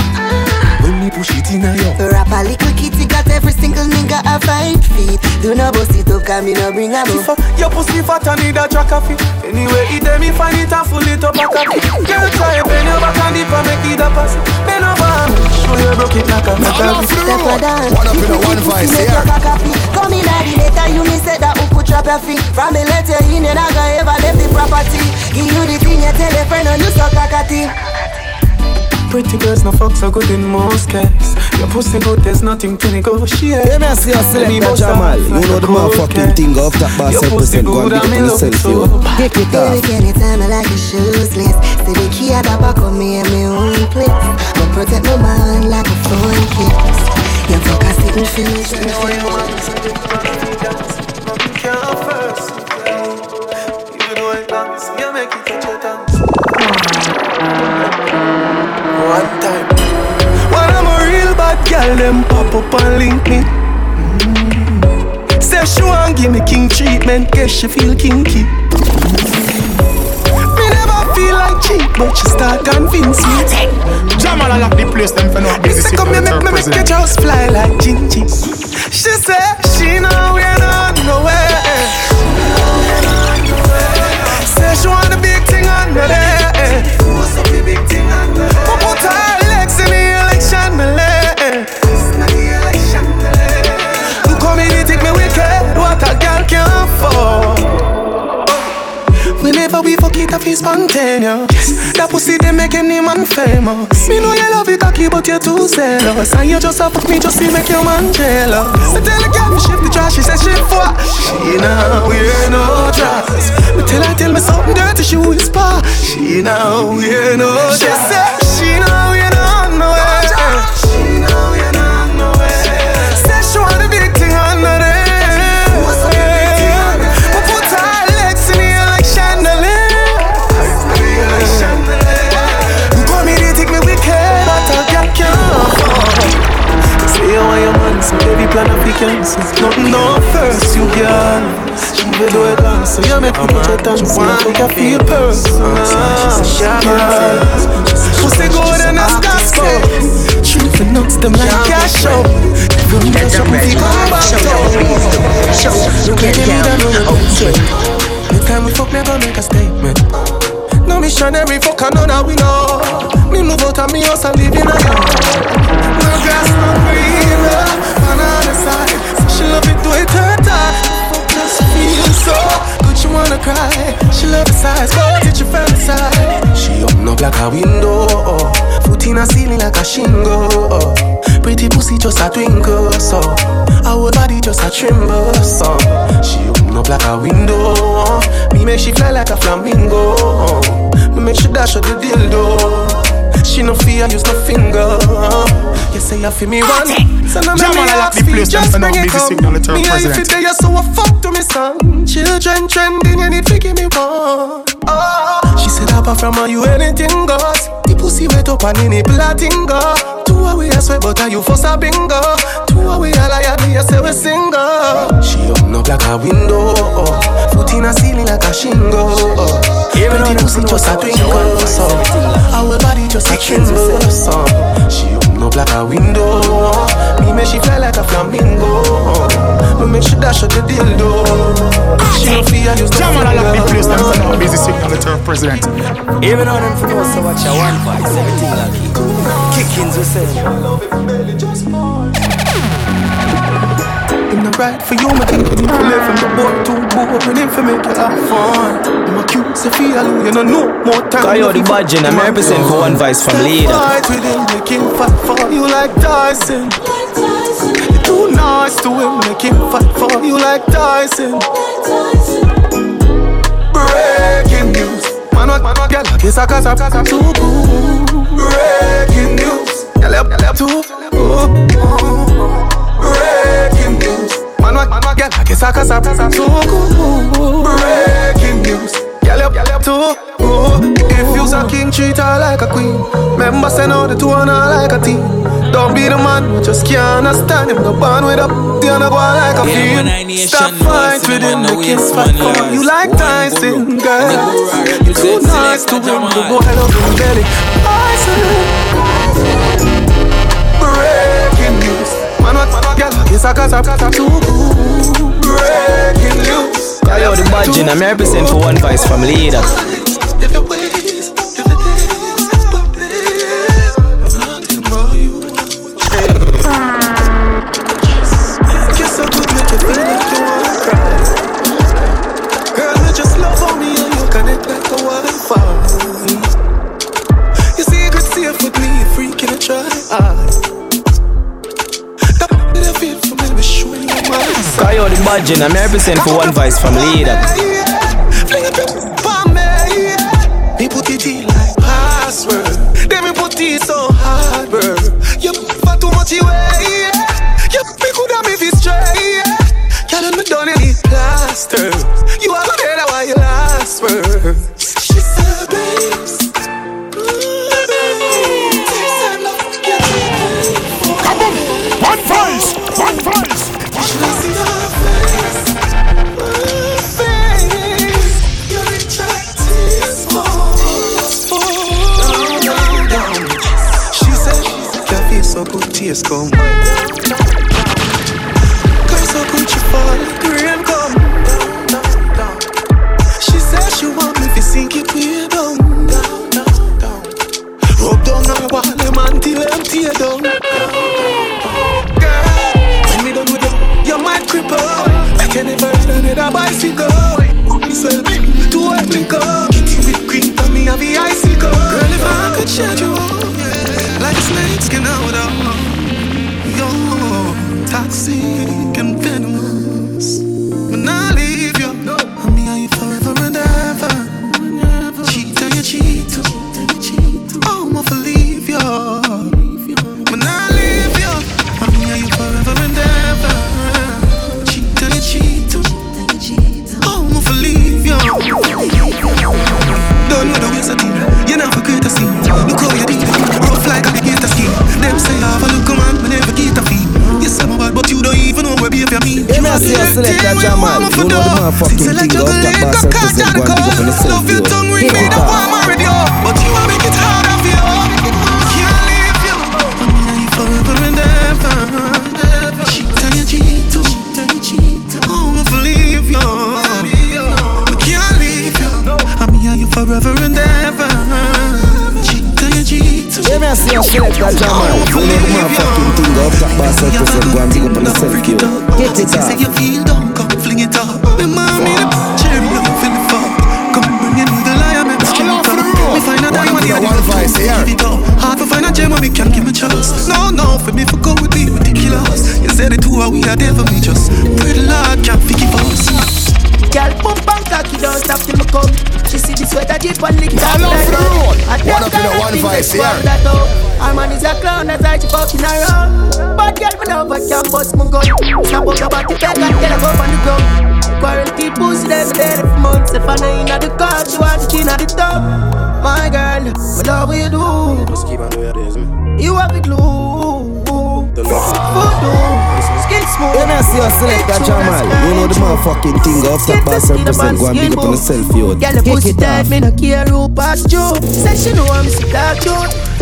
S9: When me push it in a you.
S28: Rap a little kitty got every single nigga a five feet. Do not bust it up, cause me no bring a
S9: If. I- Your pussy fat and need a track of it. Anyway, it dem me find it and full it up back of it. Girl, try bend your back and dip and make it a pass. Bend over, show you broke it like a metal.
S28: Step a dance.
S23: One up in a one
S28: keep
S23: voice,
S28: pussy, make
S23: yeah.
S28: your. Come in at the later, you me said that who could trap your feet. From me let you in, you not gonna ever left the property. Give you the thing, you tell a friend, and you suck cockatee.
S9: Pretty girls, no fucks are good in most cases. Your pussy good, there's nothing to negotiate.
S4: Yeah, me see a
S9: Let me Jamol.
S4: You know the motherfucking thing up top by
S9: Your pussy
S4: 7%. Go and
S9: good,
S4: big up on
S9: in love
S4: yourself,
S9: with
S4: you
S9: you.
S4: know. Kick it
S28: Baby,
S4: off.
S28: can you tell me like a shoes list? Say the key at the back of me and me own place. But protect my mind like a phone kiss. You fuck a sitting for me.
S9: One time. When I'm a real bad girl, them pop up and link me. Mm. Say she want give me king treatment, guess she feel kinky. Me never feel like cheap, but she start convince me.
S23: Jamol I lock the place them for no
S9: Me
S23: busy
S9: say come here, make me make you just fly like Gingy. She say she know we're not nowhere. Say she want the big thing on the leg. Who her legs in the election leg? Who come in and take me wicked? What a girl can afford. Whenever we fuck it, I feel spontaneous. That pussy they make any man famous. Me know you love it cocky, but you're too zealous. And you just a fuck me just to make your man jealous. I tell the girl me shift the trash, she said she for. She now wear no dress. Me tell her tell me something she whisper. She you know. She said she know you. She know you know nowhere. Said she want a big thing under there. But put her legs in the air like chandelier. You call me, they take me wicked, but I can't afford. Say you want your man, baby plan a weekend So nothing no first, you can Even though it long, so you make me put your dance So I make you feel personal. Pussy good and that's gospel. True for nuts, them like cash show. From there, some movie come back Show, get down, okay. Anytime we fuck, gonna make a statement. No missionary fuck another we know. Me move out of me house and live in a No grass, no green so good she wanna cry? She love the size but it you fantasize She open up like a window Foot in a ceiling like a shingle. Pretty pussy just a twinkle so Our body just a tremble so. She open up like a window Me make she fly like a flamingo. Me make she dash out the dildo she no fear, use no finger. You say you feel me one, so no
S26: Jam
S9: me
S26: on, I like
S9: ask
S26: the
S9: me,
S26: place,
S9: just bring it come.
S26: signal, the third
S9: Me and you fit there, so I fuck to me son. Children trending, you need to give me one. Oh, ah, she said apart from her, you anything goes. The pussy wet up and in it platingo. Two away I swear, but are you for a bingo? Two away I lie, I say we single. She open up like a window, foot in a ceiling like a shingle. Even the pussy just a twinkle, so our body just a tremble, so she open up like a window. Me make she fly like a flamingo. Me make she dash out the dildo. She no fear use no
S26: Jam on, I like the place, them turn
S9: finger.
S26: up Busy Signal, the third president.
S3: Even though them for know so watch a one voice, everything like it. Kickings we say.
S9: Him not right for you, my think you play from the boy too boring him for make you have fun. Him a cute, so feel you know no more time.
S3: Coyote the Budget, and I represent for one voice from leader.
S9: Fight with him, make him fight for you like Tyson. You too nice to him, make him fight for you like Tyson. Breaking news, man, what, man, what, girl, kiss a casa, too cool. Breaking news, girl, up, girl, up, too. Oh, oh. Breaking news, man, what, man, what, girl, kiss a casa, too cool. Breaking news, girl, up, girl, up, too. Oh, if you's a king, treat her like a queen. Remember, send out the two on her like a team. Don't be the man, who just can't understand him. No bond with a the other go like a
S13: Yeah, I
S9: fiend. Stop fight
S13: you
S9: with
S13: know,
S9: him,
S13: no
S9: make fight for you like Tyson, girl.
S13: The
S9: You too nice to win the boy love him belly. Tyson. Breaking news, man, what, girl, it's a casa, too cool. Breaking news.
S3: Coyote the Budget, and I represent for one voice from leader.
S9: Side.
S3: Coyote the Budget, represent for one voice from leader.
S2: Smooth.
S4: Yeah, me I see a selector Jamol. You know the motherfucking thing of that bass and present one big up on the self
S2: Girl, the
S4: Kick
S2: pussy
S4: it
S2: tight, me no care who pass you. Say she know I'm sick that cute.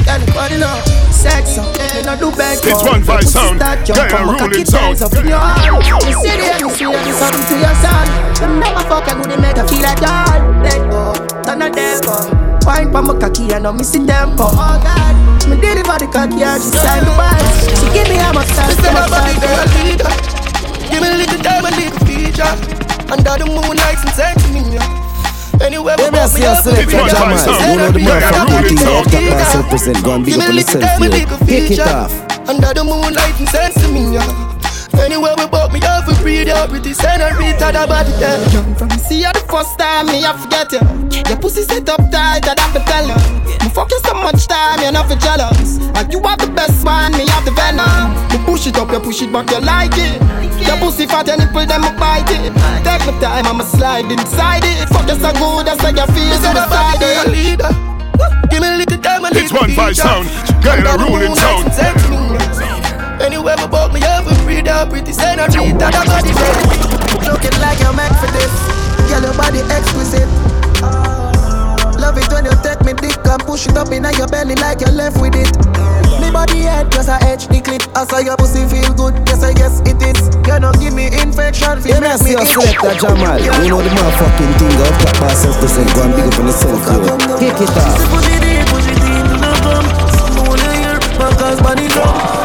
S2: Girl, the body love, sex up. Me no do beg
S1: It's one
S2: The
S1: vibe sound.
S2: start jump
S1: Girl,
S2: up, my
S1: rolling
S2: cocky
S1: sound.
S2: rise up in your heart. You see the you see the something to your son. Them never fuck a good, make her feel like all. Let go, turn a devil. Wine pa my cocky, I know me see tempo. Oh God, me deliver the cocky, I just sign the box. She give me a massage,
S29: Say
S2: a
S29: my body
S2: massage.
S29: girl leader. Give me a little time, a little feature. Under the moonlight and to me. yeah. Anywhere
S4: Yeah, me I see a selector Jamol. You know the motherfucking thing of that bass and present one big up on the self Kick it off.
S29: Under the moonlight and sense to me, yeah. Anywhere we bought me off, we breathe out with the senorita, the body there. Young from see you the first time, me I forget you. Your pussy set up tight, that I'd have to tell you. Me fuck you so much time, you're not for jealous. And you have the best one, me have the venom. Me push it up, you push it back, you like it. Your pussy fat, your nipple, them I bite it. Take my time, I'ma slide inside it. Fuck you so good, that's like your feel suicide it. leader. Give me a little time, a
S1: It's one vibe
S29: feature.
S1: sound. Girl, a ruling sound.
S29: Anywhere we bought me up, we breathe out pretty energy that I body
S2: Looking like you're meant for this. Girl, your body exquisite. Love it when you take me dick and push it up in your belly like you're left with it. Me body head plus I edge the clit. I saw your pussy feel good. Yes, I guess it is. You don't give me infection. Feel
S4: Yeah, me see
S2: me
S4: a
S2: itch.
S4: selector Jamol. You know the motherfucking thing of that bass and present one big up on the self Kick it off.
S2: Push it in, push it in, do not come. Someone here, because body drum.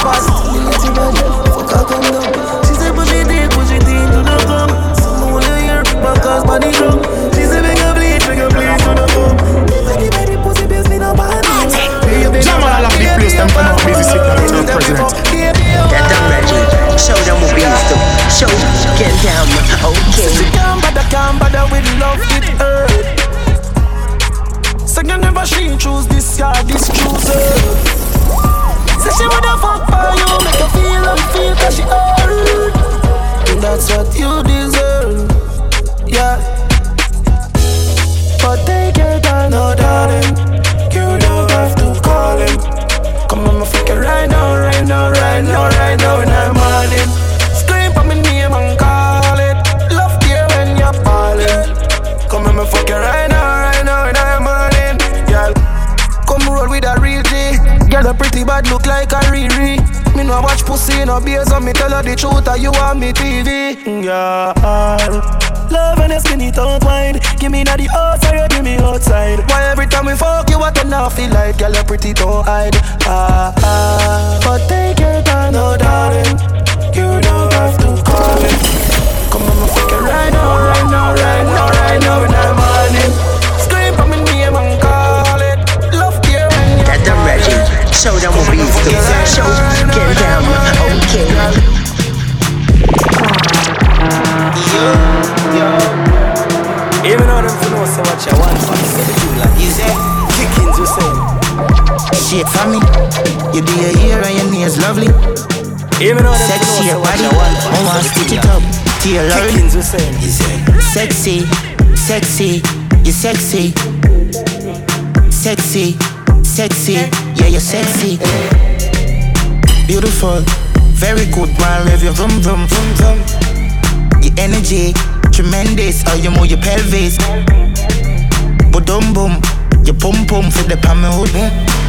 S2: cheeks past. Lazy virgin, fuck her come down. She say push it in, push it in to the come. Someone here, because body drunk. She say make you bleed, make you bleed to the come. Very, very pussy, baby, me no bad.
S23: Jamol have the place, them come out busy sick and turn president.
S5: Get down, Reggie. Show them what we used to. Show get down. Okay.
S2: She can't bother, can't bother with love with her. So you never she choose this guy, this choose her. Say she woulda fuck for you, make her feel how you feel 'cause she hurt. That's what you deserve, yeah. But take your time, no darling. You don't have to call him. Come on, my fuck it right now, right now, right now, right now, and I'm on it. Girl, a pretty bad look like a Riri. Me no watch pussy no beers on me tell her the truth or you want me TV. Yeah. Love when you skin it out wide. Give me na the outside, you give me outside. Why every time we fuck you, what enough feel like? Girl, you pretty don't hide. Ah ah. But take your time, no darling. You don't have to call it. Come on, my fuck it right now, right now, right now, right now.
S3: know
S30: Shake for me. You do your hair and your nails lovely.
S3: Even them
S30: Sexy your body.
S3: I want for
S30: I want to stitch it up. To your love.
S3: Kickings you say.
S30: Sexy, sexy, you sexy. Sexy, sexy, yeah, you're sexy. Beautiful, very good, man. Rev your vroom, vroom, vroom, vroom. Your energy, tremendous. How you move your pelvis. Boom, boom, your pum pum for the palm hood.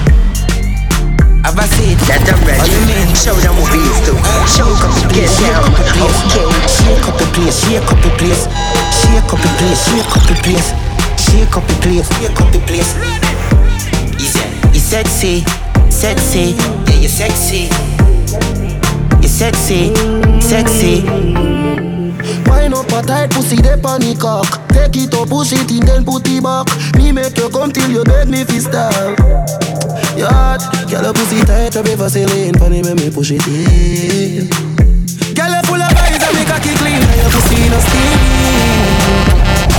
S30: Have I said
S5: that I'm ready?
S30: You mean?
S5: Show them what we used to. Show up and get down. Okay.
S30: Shake up the place, shake up the place, shake up the place, shake up the place, shake up the place, shake up the place. You sexy, sexy, yeah, you sexy. You sexy, sexy.
S25: Wine up a tight pussy, they panic cock. Take it up, push it in, then put it back. Me make you come till you beg me fi stop. Heart, girl, your pussy tight, you be Vaseline. Funny when me push it in. Girl, you full of eyes and me cocky clean, and your pussy no steam.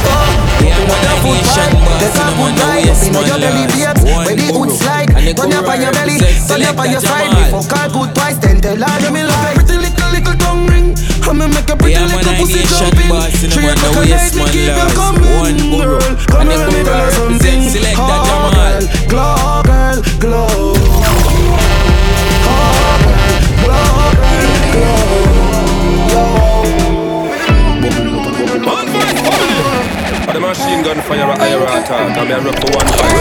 S13: Oh, yeah, I'm on a nation, boss.
S25: Take a good ride up inna
S13: man,
S25: your belly, babes. When the hood slide, turn up on your belly, turn up on your side.
S13: Jamol.
S25: Before call good twice, then tell her you me like pretty little little tongue ring. I'ma make a pretty
S13: Yeah,
S25: little pussy jump in.
S13: And
S25: Three
S13: the
S25: o'clock at night, me
S13: man,
S25: keep you
S13: lads.
S25: coming,
S13: One
S25: girl.
S13: And
S25: Come
S13: the
S25: here, let me tell you something. Oh,
S13: Jamol.
S25: girl, glow, girl, glow.
S8: For the machine gun fire a higher attack. And me a rock for one fight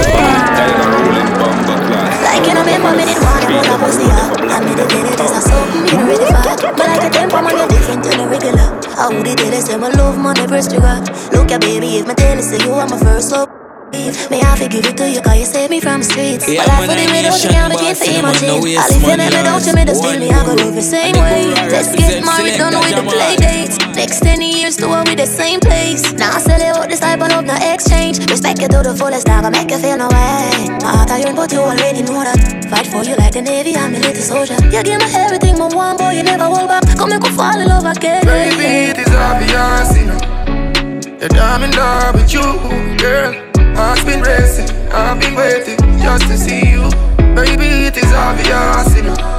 S8: Diana rolling bomber class.
S14: Like you know me for minute one, you know pussy up. Uh, and me the get it is a soap, you know ready for it But like a tempo man, you're different than a regular. How would it tell us, say my love, money, first trigger Look at baby, if my tell you, say you are my first love. Me I have to it to you cause you saved me from the streets.
S13: Yeah,
S14: But
S13: I'm
S14: life for the
S13: on a
S14: without you can't begin
S13: boss,
S14: to
S13: I'm on the
S14: imagine
S13: waist,
S14: All if you
S13: man,
S14: let me down, you
S13: lads.
S14: me the me? I go love the same
S13: And the
S14: way
S13: guru
S14: Let's get
S13: represent
S14: married, done
S13: Selector
S14: with the
S13: Jamol.
S14: play dates Next 10 years do to we the same place. Now I sell it out this type of love, no exchange. Respect you to the fullest, I gon' make you feel no way. My heart iron, but you already know that. Fight for you like the Navy, I'm a little soldier. You give me everything, my one boy, you never hold back. Come make me fall in love again.
S26: Baby, it is obvious, you know That I'm in love with you, girl. I've been racing, I've been waiting just to see you. Baby, it is obvious, you know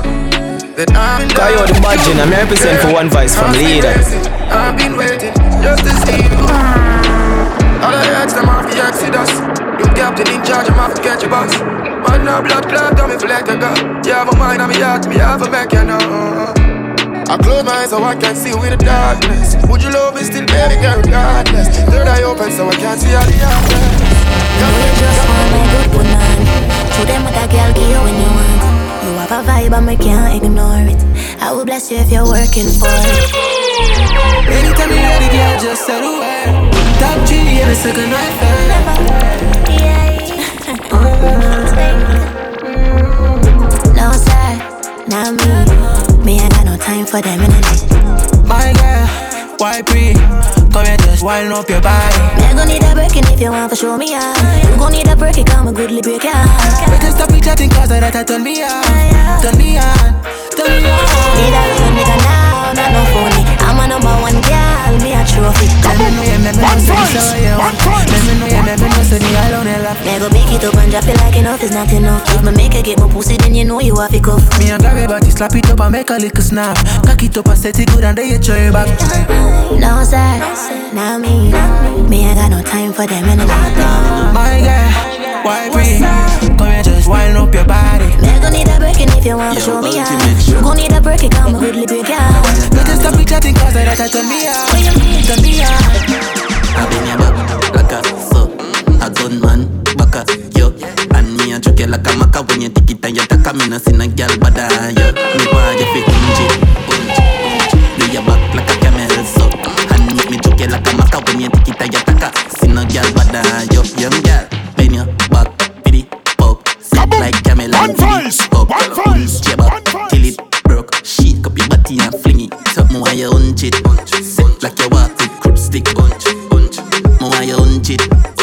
S26: That I'm in love
S3: the margin, I'm represent for one voice from
S26: Heart's
S3: leader.
S26: I've been waiting just to see you. All I ask them off the Exodus You captain in charge, I'm off to catch your boss. Man, no blood clot, tell me feel like a god. You have a mind, I'm a heart, me have a make you know. I close my eyes so I can see you in the darkness. Would you love me still, baby girl, regardless? Third eye open so I can see all the darkness.
S14: You just want my good woman Show them what a girl give you when you want. You have a vibe and we can't ignore it I will bless you if you're working for it
S9: Anytime you ready, girl, just say the word. Top G every second I <laughs>
S14: No sir, not me Me I got no time for them energy
S9: My girl, why pre? Come here, wind up your body.
S14: Me I gon' need a breaking if you want to show me out You gon' need a break it, come a goodly break ya
S9: Better stop it chatting cause that I turn me on. Turn me on, turn me on.
S14: Need a real nigga now, not no phony I'm a number one girl, me a trophy
S9: Let me know you make me know how you want. Let me know you make me know say the alone and laugh.
S14: Me go pick it up and drop it like enough is not enough If me make her get my pussy, then you know you have to cuff
S9: Me and grab your body, slap it up and make a little snap. Cock it up and set it good and then you throw it back.
S14: No sir, not me Me I got no time for them energy
S9: My girl, why pre? Come here, just wind up your body.
S14: Me gon' need a breaking if you want to show me out You gon' need a break it, come a goodly break ya
S9: Better stop it chatting cause that I turn me on. Turn me on.
S31: I been your back like a so a gunman back a yo and me a joke you like a maca when you take it and you take a me no see no girl but I yo me want you fi hinge it hunch hunch do your back like a camel so and make me joke you like a maca when you take it and you take a see no girl but I yo young girl pity pop hunch your back till it broke shake up your body and fling it up. More you hunch it set like you walk with crook stick hunch hunch more you hunch it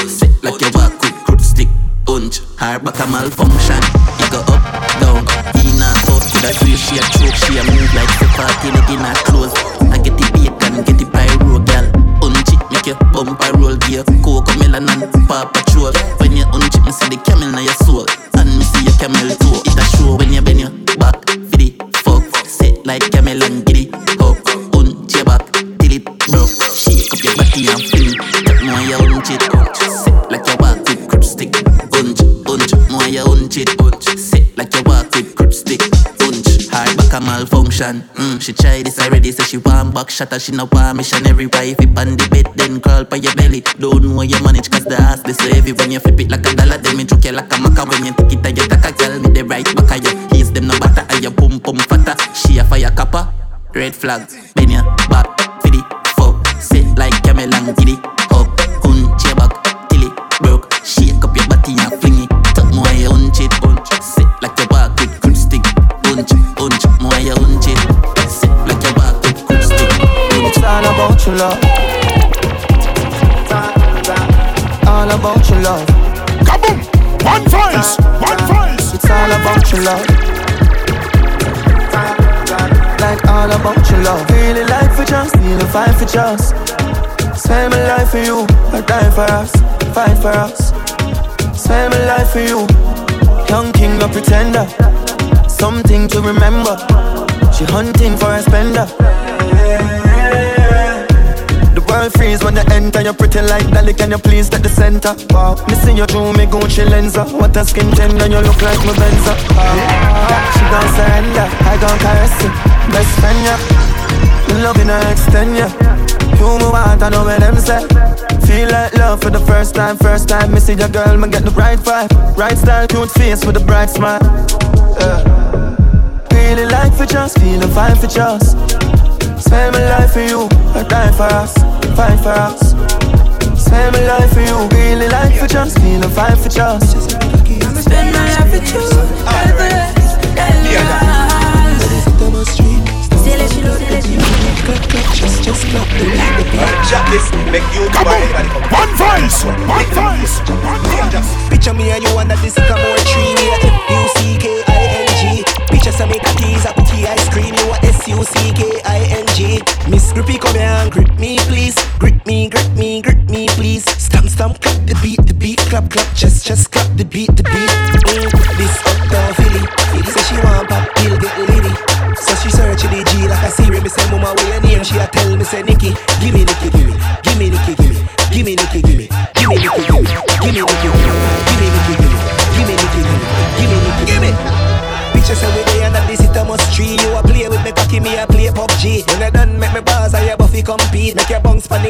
S31: set like you walk with crook stick hunch her back a malfunction you go up down in and out. To that way she a choke she a move like the party not in her clothes. I get the bacon get the pyro girl. Hunch it make you bump a roll beer, coke, melon and paw patrol. When you unchip, me see the camel in your soul, camel toe. It a show when you bend your back for the fuck, sit like camel and giddy up, unch your back till it broke. Shake up your body and fling, malfunction. Mm, she tried this already, say she want back shot she no want missionary wife. If on the bed, then crawl by your belly. Don't know you manage, cause the ass this heavy. When you flip it like a dollar, then me choke you like a maca. When you take it, you take a girl, me the right back of you. He's them no butter, and your pum pum fatter. She a fire kappa, red flag. Bend your back, for fuck. Sit like camel and giddy up. Hunch
S2: about your love. All about your love.
S1: Kaboom! One voice! One voice!
S2: It's all about your love. Like all about your love. Really like for just, need a fight for just. Spend my life for you, I die for us, fight for us. Spend my life for you, young king of pretender. Something to remember. She hunting for a spender. World freeze when you enter. You pretty like Dolly, can you please take the center? Wow, missing you through me Gucci lenser. What a skin tender, you look like my Benza. Wow. She gon' surrender, I gon' caress you. Best friend, yeah. Loving her extend, yeah. You move out, I know where them say. Feel like love for the first time, first time. Me see your girl, me get the right vibe, right style, cute face with a bright smile. Yeah. Really like for just, feel a vibe for just. Spend my life for you, I die for us, fight for us. Spend my life for you, really like for just, feel a vibe for just.
S32: Spend my life with you, ever,
S2: Say let you know, say let you know. Clap, clap, just, just clap the beat, the beat.
S33: Jackis, make you
S1: Come on! One voice! One voice! One voice!
S34: Picture me and you under the sycamore tree F-U-C-K-I-N-G Picture some make a tease up tea ice cream You a S-U-C-K-I-N-G Miss Grippy come here grip me please. Grip me, grip me, grip me please. Stamp, stamp, clap the beat, the beat. Clap, clap, just, just clap the beat, the beat. Mm, This uptown Philly Say she want pop pill, get litty So she search the G like a Siri. Me say mama where your name? She a tell me say Nikki Give me Nikki,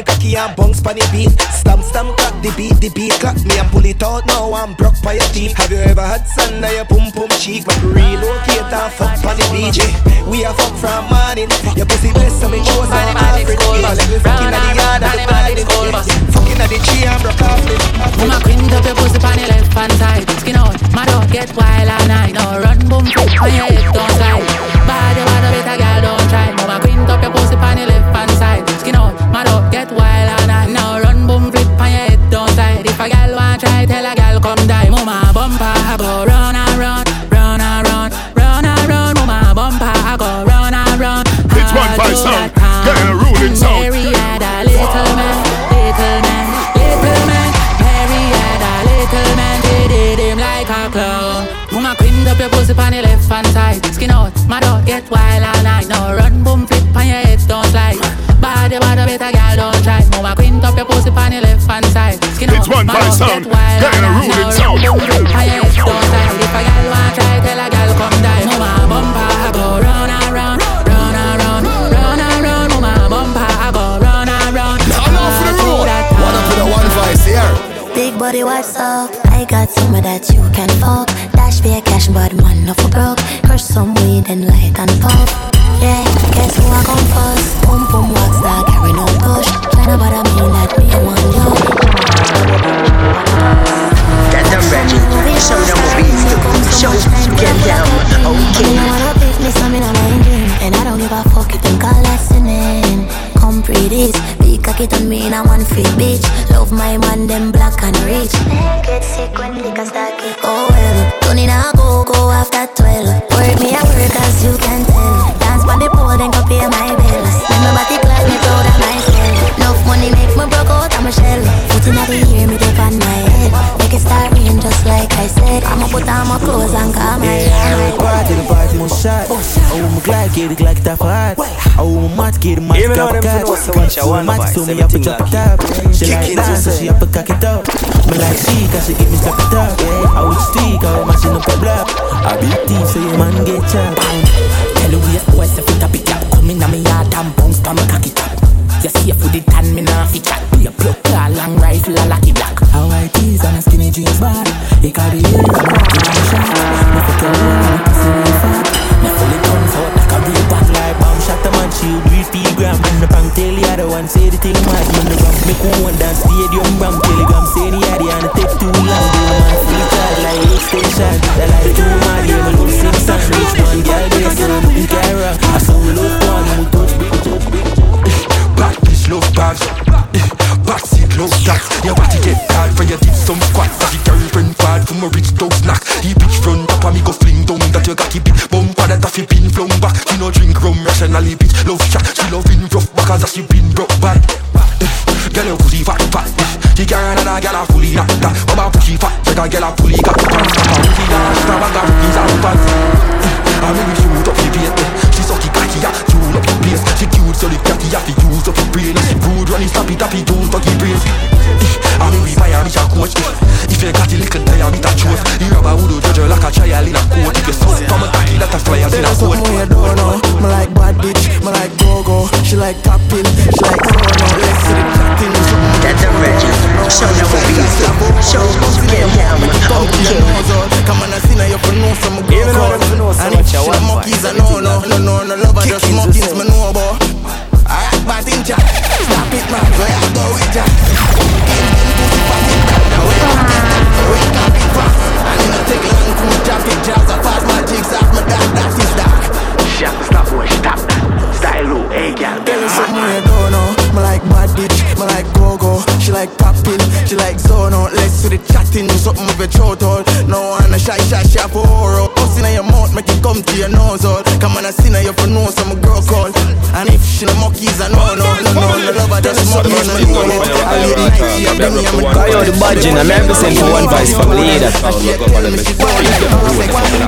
S34: your bounce pon the cocky and bounce pon the beat. Stamp, stamp, clap the beat, the beat Clap me and pull it out now I'm broke by your teeth Have you ever had sun on your pum pum cheek? But relocate and fuck pon the beach yeah. We a fuck from morning. Your pussy bless so me chose on African. Fucking at the yard at the garden Fucking at the tree and broke off it
S22: Mama quint up your pussy on the left hand side. Skin out, my dog get wild all night. Now run boom on your hip don't slide. Body body better girl don't try. Mama quint up your pussy on the left hand side Skin out, my dog get wild all night Now run boom flip on your hip don't slide If a girl want try tell a girl come die Mama bumper I go run and run Run and run, run and run Mama bumper I go run and run
S1: It's one five sound. Yeah, ruling sound.
S22: Mary had a little man, little man, little man. Mary had a little man, they did him like a clown. Mama up your pussy on the left hand side. Skin out, my dog get wild Skin
S1: It's
S22: out,
S1: one
S22: my
S1: five
S22: dog
S1: sound.
S22: get wild
S1: Yeah,
S22: all night.
S1: ruling sound.
S22: run, boom, flip on your head, don't slide. If a girl want try, tell a girl come die. Mama bumper, I go run and run, run and run, run and run. Mama bumper, I go run and run.
S11: Turn off the road. One up with a one voice here.
S14: Big body, what's up? I got some of that you can fuck. Dash be a cash, but man, no for broke. Crush some weed and light and pop. Yeah, guess who I come first? Pum pum wax that carry no push. Tryna bother me that
S5: ready. Show them what we to do. Show, get down. Okay.
S14: A mind. And I don't give a fuck, you think I'll. Come pretty, big cocky on me in a one feet bitch. Love my man, them black and rich. Get sick when liquor start kick. Oh well, don't need a go go after 12. Work me at work as you can tell. Dance on the pole, then go pay my bills. Make my body class, me proud of myself. Enough money make me broke out of my shell. Foot in the ear, me said. I'ma put on my clothes and come my
S35: Yeah, party, the party must shot. Oh, oh, my glide, get it like that hard. Oh, my mat, get it, my
S3: Even though
S35: cap
S3: them
S35: cat.
S3: know so much, I want
S35: Mat,
S3: advice,
S35: so me have to
S3: everything
S35: chop it
S3: like
S35: up.
S3: it.
S35: She like
S3: Kick it,
S35: so
S3: so
S35: she have to cock it up. Me like she, cause she give me slap it up. Yeah, I would streak, I would mashing up a block. I beat thief, so your man get chopped.
S22: Tell you where what's the fit up it up Come in a me yard and bounce to me cock it up You see with the tan me nah fit chat Be a plug a long rifle a lucky black
S35: How white tees and a skinny jeans bar. He got the hair and a kitchen shot. Me fuck your and a pussy real fat.
S22: Me fully guns out like a real bad
S35: Like bomb shot a man, do it for gram. And the prank tell the other one say the thing mad. Man the ram make one dance the stadium ram. Telegram say the yaddy and it take too long. A man free child like extension. They like too mad,
S36: them,
S8: it's all you get ruined from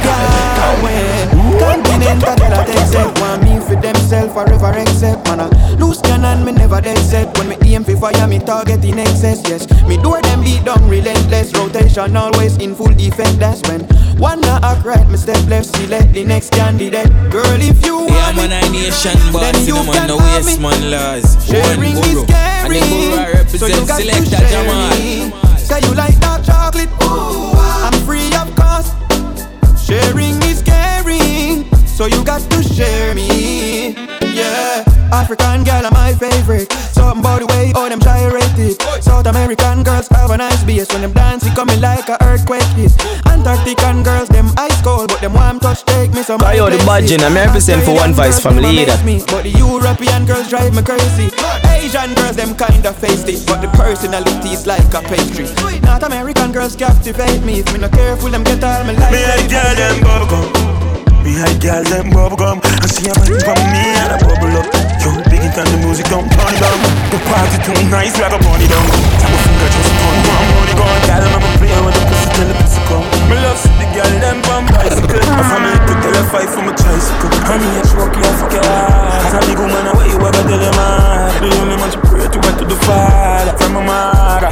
S8: that.
S2: Continental girl I take set Want me for themself forever accept Man I loose cannon me never dead set When me aim for fire me target in excess Yes, me do them beat down relentless Rotation always in full effect That's when one act right Me step left select the next candidate Girl if you
S13: Yeah,
S2: want me
S13: man, I nation
S2: Then
S13: you
S2: can
S13: no
S2: have me.
S13: One
S2: Sharing is
S13: and
S2: caring So you got to share me Cause you like dark chocolate. Ooh, I'm free of cost Sharing is caring, so you got to share me. Yeah, African girl are my favorite. Something about the way all them gyrated. South American girls have a nice bass when them dance, it coming like a earthquake hit. Antarctican girls, them ice cold, but them warm touch take me some.
S4: Yo, the budging, I'm represent for one voice from leader.
S2: Me, but the European girls drive me crazy. Asian girls, them kinda faced it, but the personality is like a pastry. North American girls captivate me. If me not careful, them get all my life.
S37: Me like girl them bubblegum Me like girl them bubblegum I see a man from me and I bubble up. Yo, big and the music don't turn it down The party too nice, we a it down Tap my finger just turn one money gone Girl, I'm a player with the pussy till the pussy come Me love see the girl them from bicycle. My family could tell a fight for my tricycle. And me a truck, yeah, fuck your heart As a big woman, away you ever tell your man The only man she pray to went to the father. From my mother.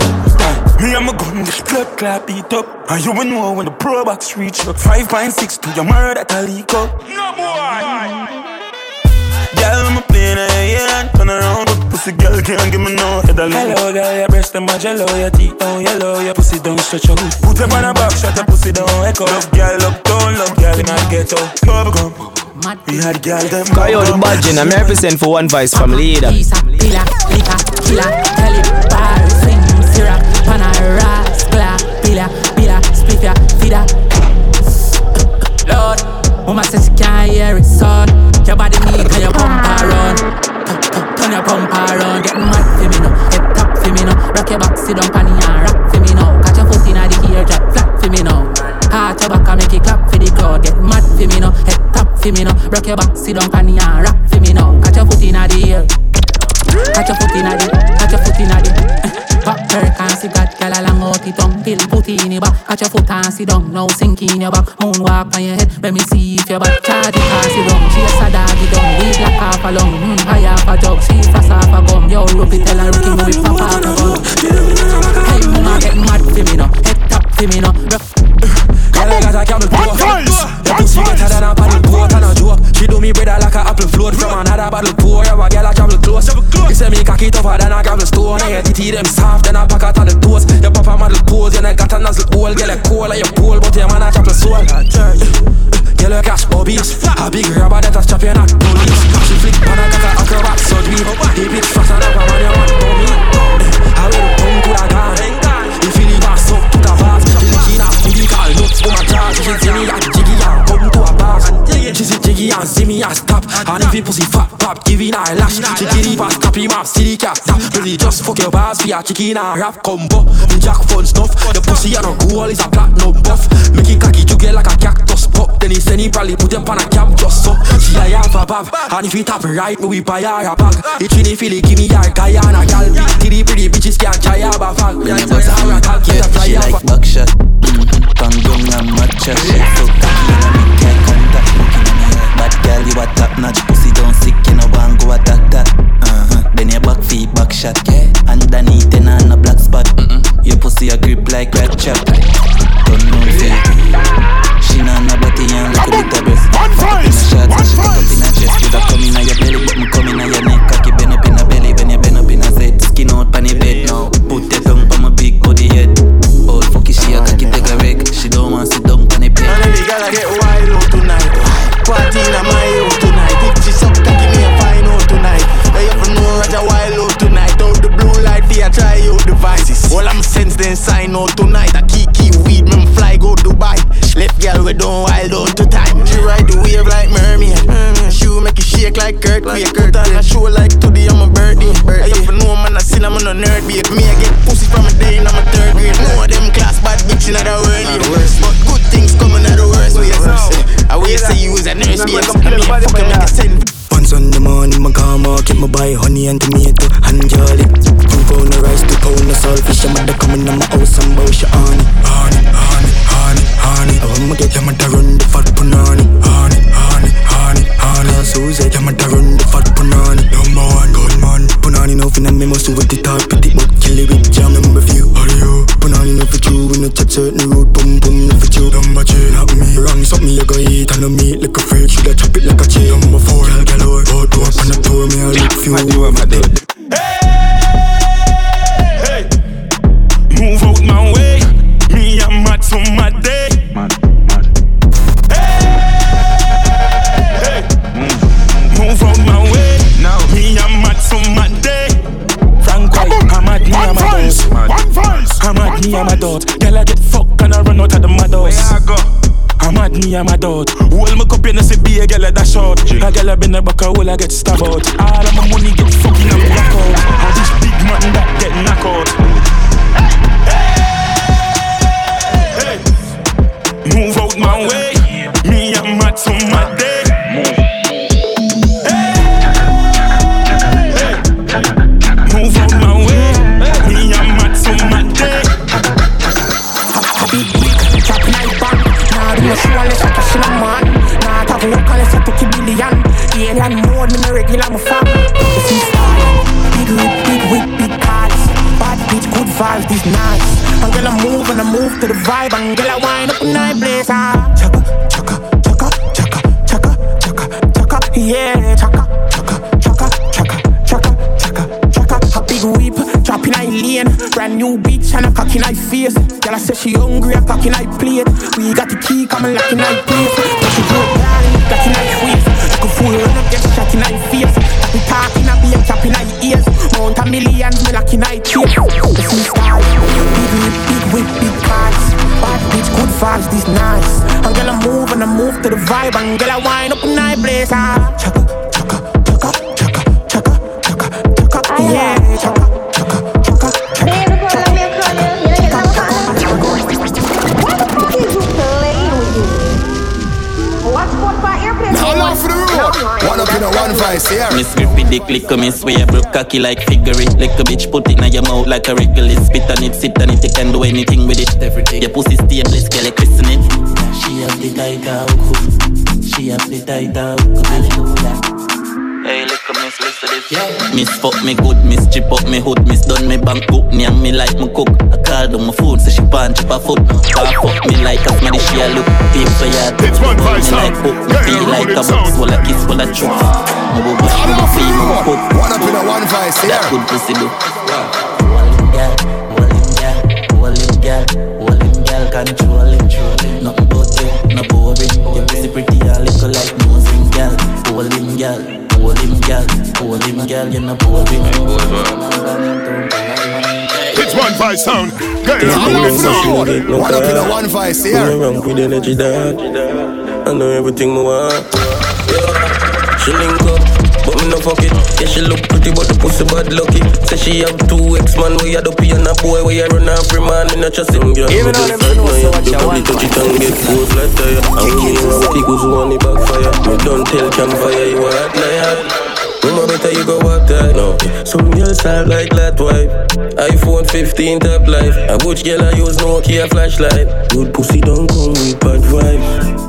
S37: Me and my gun, this blood clap beat up. And you will know when the pro box reach up. 5.6 to your murder that I leak up. No boy. Girl, I'm a plane, yeah, turn around, but pussy girl can't give me no head alone. Hello, girl, your breast and my jello, your teeth down yellow, your pussy don't stretch out. Put them on a back, shut your pussy down, echo. Love girl, love down, love girl, in a ghetto. Bubblegum. We had girl them.
S4: Yo, the budging, I'm represent for one voice from leader.
S22: Pila, liquor, killer, tell it, bar, swing, syrup, sit down, now sink in your back. Moonwalk on your head, let me see if your back charge it pass it wrong. Chase a doggy down, we black half a lung, mm, high half a jug, see fast half a gum. Yo, it, tell her Ricky, move it, pop half a gun. Hey, mama, get mad for me now, head top for me now.
S35: Girl, I got a camel toe. Your pussy better than a paddle boat and a joke. She do me bread like a apple float from another bottle You say me cocky tougher than a gravel stone. Yeah, titty them soft, then I pack out all the toes. Your papa model pose, you got a nozzle hole. Girl, you cool like your pole, but your man a chop your soul. Girl, you cash obese. A big rubber that a strap you not police. She flick on a cock a acrobat surgery. The bitch fast and up, and see me and stop. And if you pussy fat pop, giving her a lash. She it past copy map, the cat stop. Really just fuck your bars for your chicken and rap combo. Jack fun stuff. The pussy and a goal is a platinum buff. Make it cocky to get like a cactus pop. Then he send he probably put him on a cap just so. She a half a bab. And if he tap right, me we buy her a bag. It's really feel it, give me her guy and a gal. Big titty pretty bitches can't try her a fag. Me like bust her a cock, get a fly
S31: She like buckshot. Tongue young and matcha She cocky and I bad girl, you a top notch. Pussy don't sick, you know want go attack that uh-huh. Then your back feet back shot. Yeah. Underneath then on a black spot. Mm-mm. Your pussy a grip like rat chop. Don't know feel She not no body and look a bit of breast One voice, one voice up in her chest, you come in your belly But me come in your neck, cocky bend up in her belly When you bend up in her set, skin out pan the bed now. Put your tongue on my big body head. Old fucky she a cocky take a wreck She don't want sit down on the bed.
S9: And every girl I get try out devices All I'm sense then sign out tonight. I keep keep weed me fly go Dubai. Left girl we don't wild out to time. She ride the wave like mermaid. Shoe make it shake like Kurt Wake Put on a show like today on my birdie. I have know man I sin I'm on a nerd beat. Me I get pussy from a I'm a third grade. More them class bad bitch in the world But good things coming out the worst. Ways I always say you is a nurse I mean fucking make a
S38: On Sunday morning, my car market, my buy honey and tomato and jolly. Two pound of rice, two pound of saltfish. Your mother coming to my house bow she honey, honey, honey, honey, honey. I want me get your mother run the fat punani, honey, honey. Susie, your mother run the fat punani. Number one gunman, punani no finna me must with the top pretty but kill it with jam number few. Audio, punani no for you, we no chat certain road, boom boom no for you. Number three, not me, wrong something you go eat and no meat like a freak. Shoulda chop it like a chain. Number four, girl galore, go to up on the tour, me I look few.
S1: Move out my way. Me I'm mad so mad day. Eh. Me, I'm
S35: a dot. Girl, I get fucked and I run out of the mad house. I go? I'm at me, I'm a dot. Hold my cup, you know, see, be a girl at that short. A girl, I been a hole, I get stabbed out. All of my money get fucking up back out. And this big man that get knocked out.
S1: Hey, hey, hey. Move out my way.
S39: This nice. And girl, I move and I move to the vibe. And girl, I wind up a night blazer Chaka, chaka, chaka, chaka, chaka, chaka, chaka. Yeah, chaka, chaka, chaka, chaka, chaka, chaka, chaka. A big whip, drop in I lane. Brand new bitch and a cock in I face. Girl, I say she hungry, a cock in I plate. We got the key, and lock in I place. But she go down, got in I waist She could fool run up, get shot in I face. We talking, I be a chop in I ears. Mount a millions, me lock in I chase vibes, this nice And girl, I move and I move to the vibe. And girl, I wind up a night blazer Chaka,
S11: vice here.
S31: Me script it dick, lick me swear, broke cocky like figure it. Lick a bitch, put it in your mouth like a wriggly. Spit on it, sit on it, you can do anything with it. Everything. Your pussy stainless, girl, you christen it.
S2: She have the tight hook. She have the tight hook. Hallelujah.
S31: Miss fuck me good, miss chip up me hood, miss done me bank book, name me like me cook. I call on my phone, so she punch up her foot. Car fuck me like a smelly she a look. Deep for ya,
S1: It's one
S31: me
S1: vice
S31: like book, me feel like a full of kiss, full of truth. Me go bush, me go feel, me go put.
S11: One up in a one voice
S31: That good pussy do.
S2: Hold
S1: It's one voice sound. Get
S40: Yeah, I'm
S1: sound.
S11: One up in a one voice
S40: Me
S11: here.
S40: around with energy dad. I know everything me want. Yeah. She link up, but me no fuck it. Yeah, she look pretty, but the pussy bad lucky. Say she have two ex man, we had up and a boy, we a run after man. Me not trust him, girl.
S3: Even
S40: Me
S3: though
S40: just
S3: them
S40: like
S3: know
S40: my
S3: so
S40: head.
S3: what
S40: You
S3: you want,
S40: touch it
S3: boy.
S40: and get full flat tire. And when you want it, goes on the backfire. Me don't tell campfire, you a hot liar. Better you go walk that no. Some girls have like that wife. iPhone 15 top life. A butch girl I use Nokia flashlight. Good pussy don't come with bad vibes.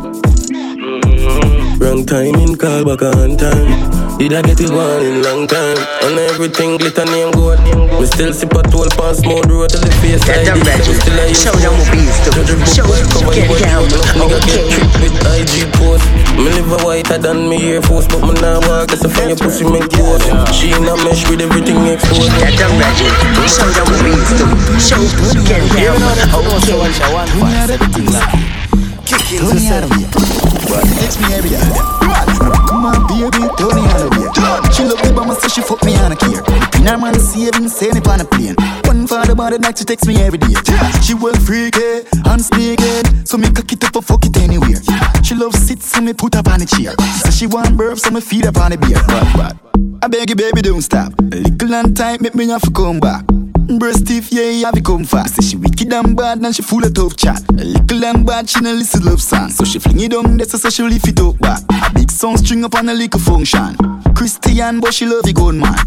S40: Wrong timing, call back on time. Did I get it one in long time? And everything glitter name gold. We still sip a 12 pound small road to the face
S5: Get
S40: like
S5: them
S40: this.
S5: ready.
S40: So still I use
S5: Show them what we used to.
S40: Judge a book
S5: Show them.
S40: cover
S5: Get
S40: your body.
S5: down.
S40: Nigga get
S5: Okay.
S40: tricked with IG post. Me live a whiter than me Air Force, but me nah walk. That's a from your pussy make close. She in a mesh with everything exposed.
S5: Get them ready. Show them what we used to. Show. Get down. Okay.
S30: Tony Halloween. Text me every day. Come on, baby, Tony she fuck me on a care. In her man saving, send it on a plane. One for the body night, she text me every day. She work freaky eh, and speaking, so me cock it up or fuck it anywhere. She love sit, so me put up on a chair. So she want burp, so me feed up on the beer. Bad, bad. I beg you, baby, don't stop. A little and time, make me have to come back. Breast stiff, yeah, yeah, we come fast. Say she wicked and bad, and she full of tough chat. A little and bad, she no listen love song. So she fling it down, that's so she lift it up back. A big song string up on a little function. Christian, but she love the gun man.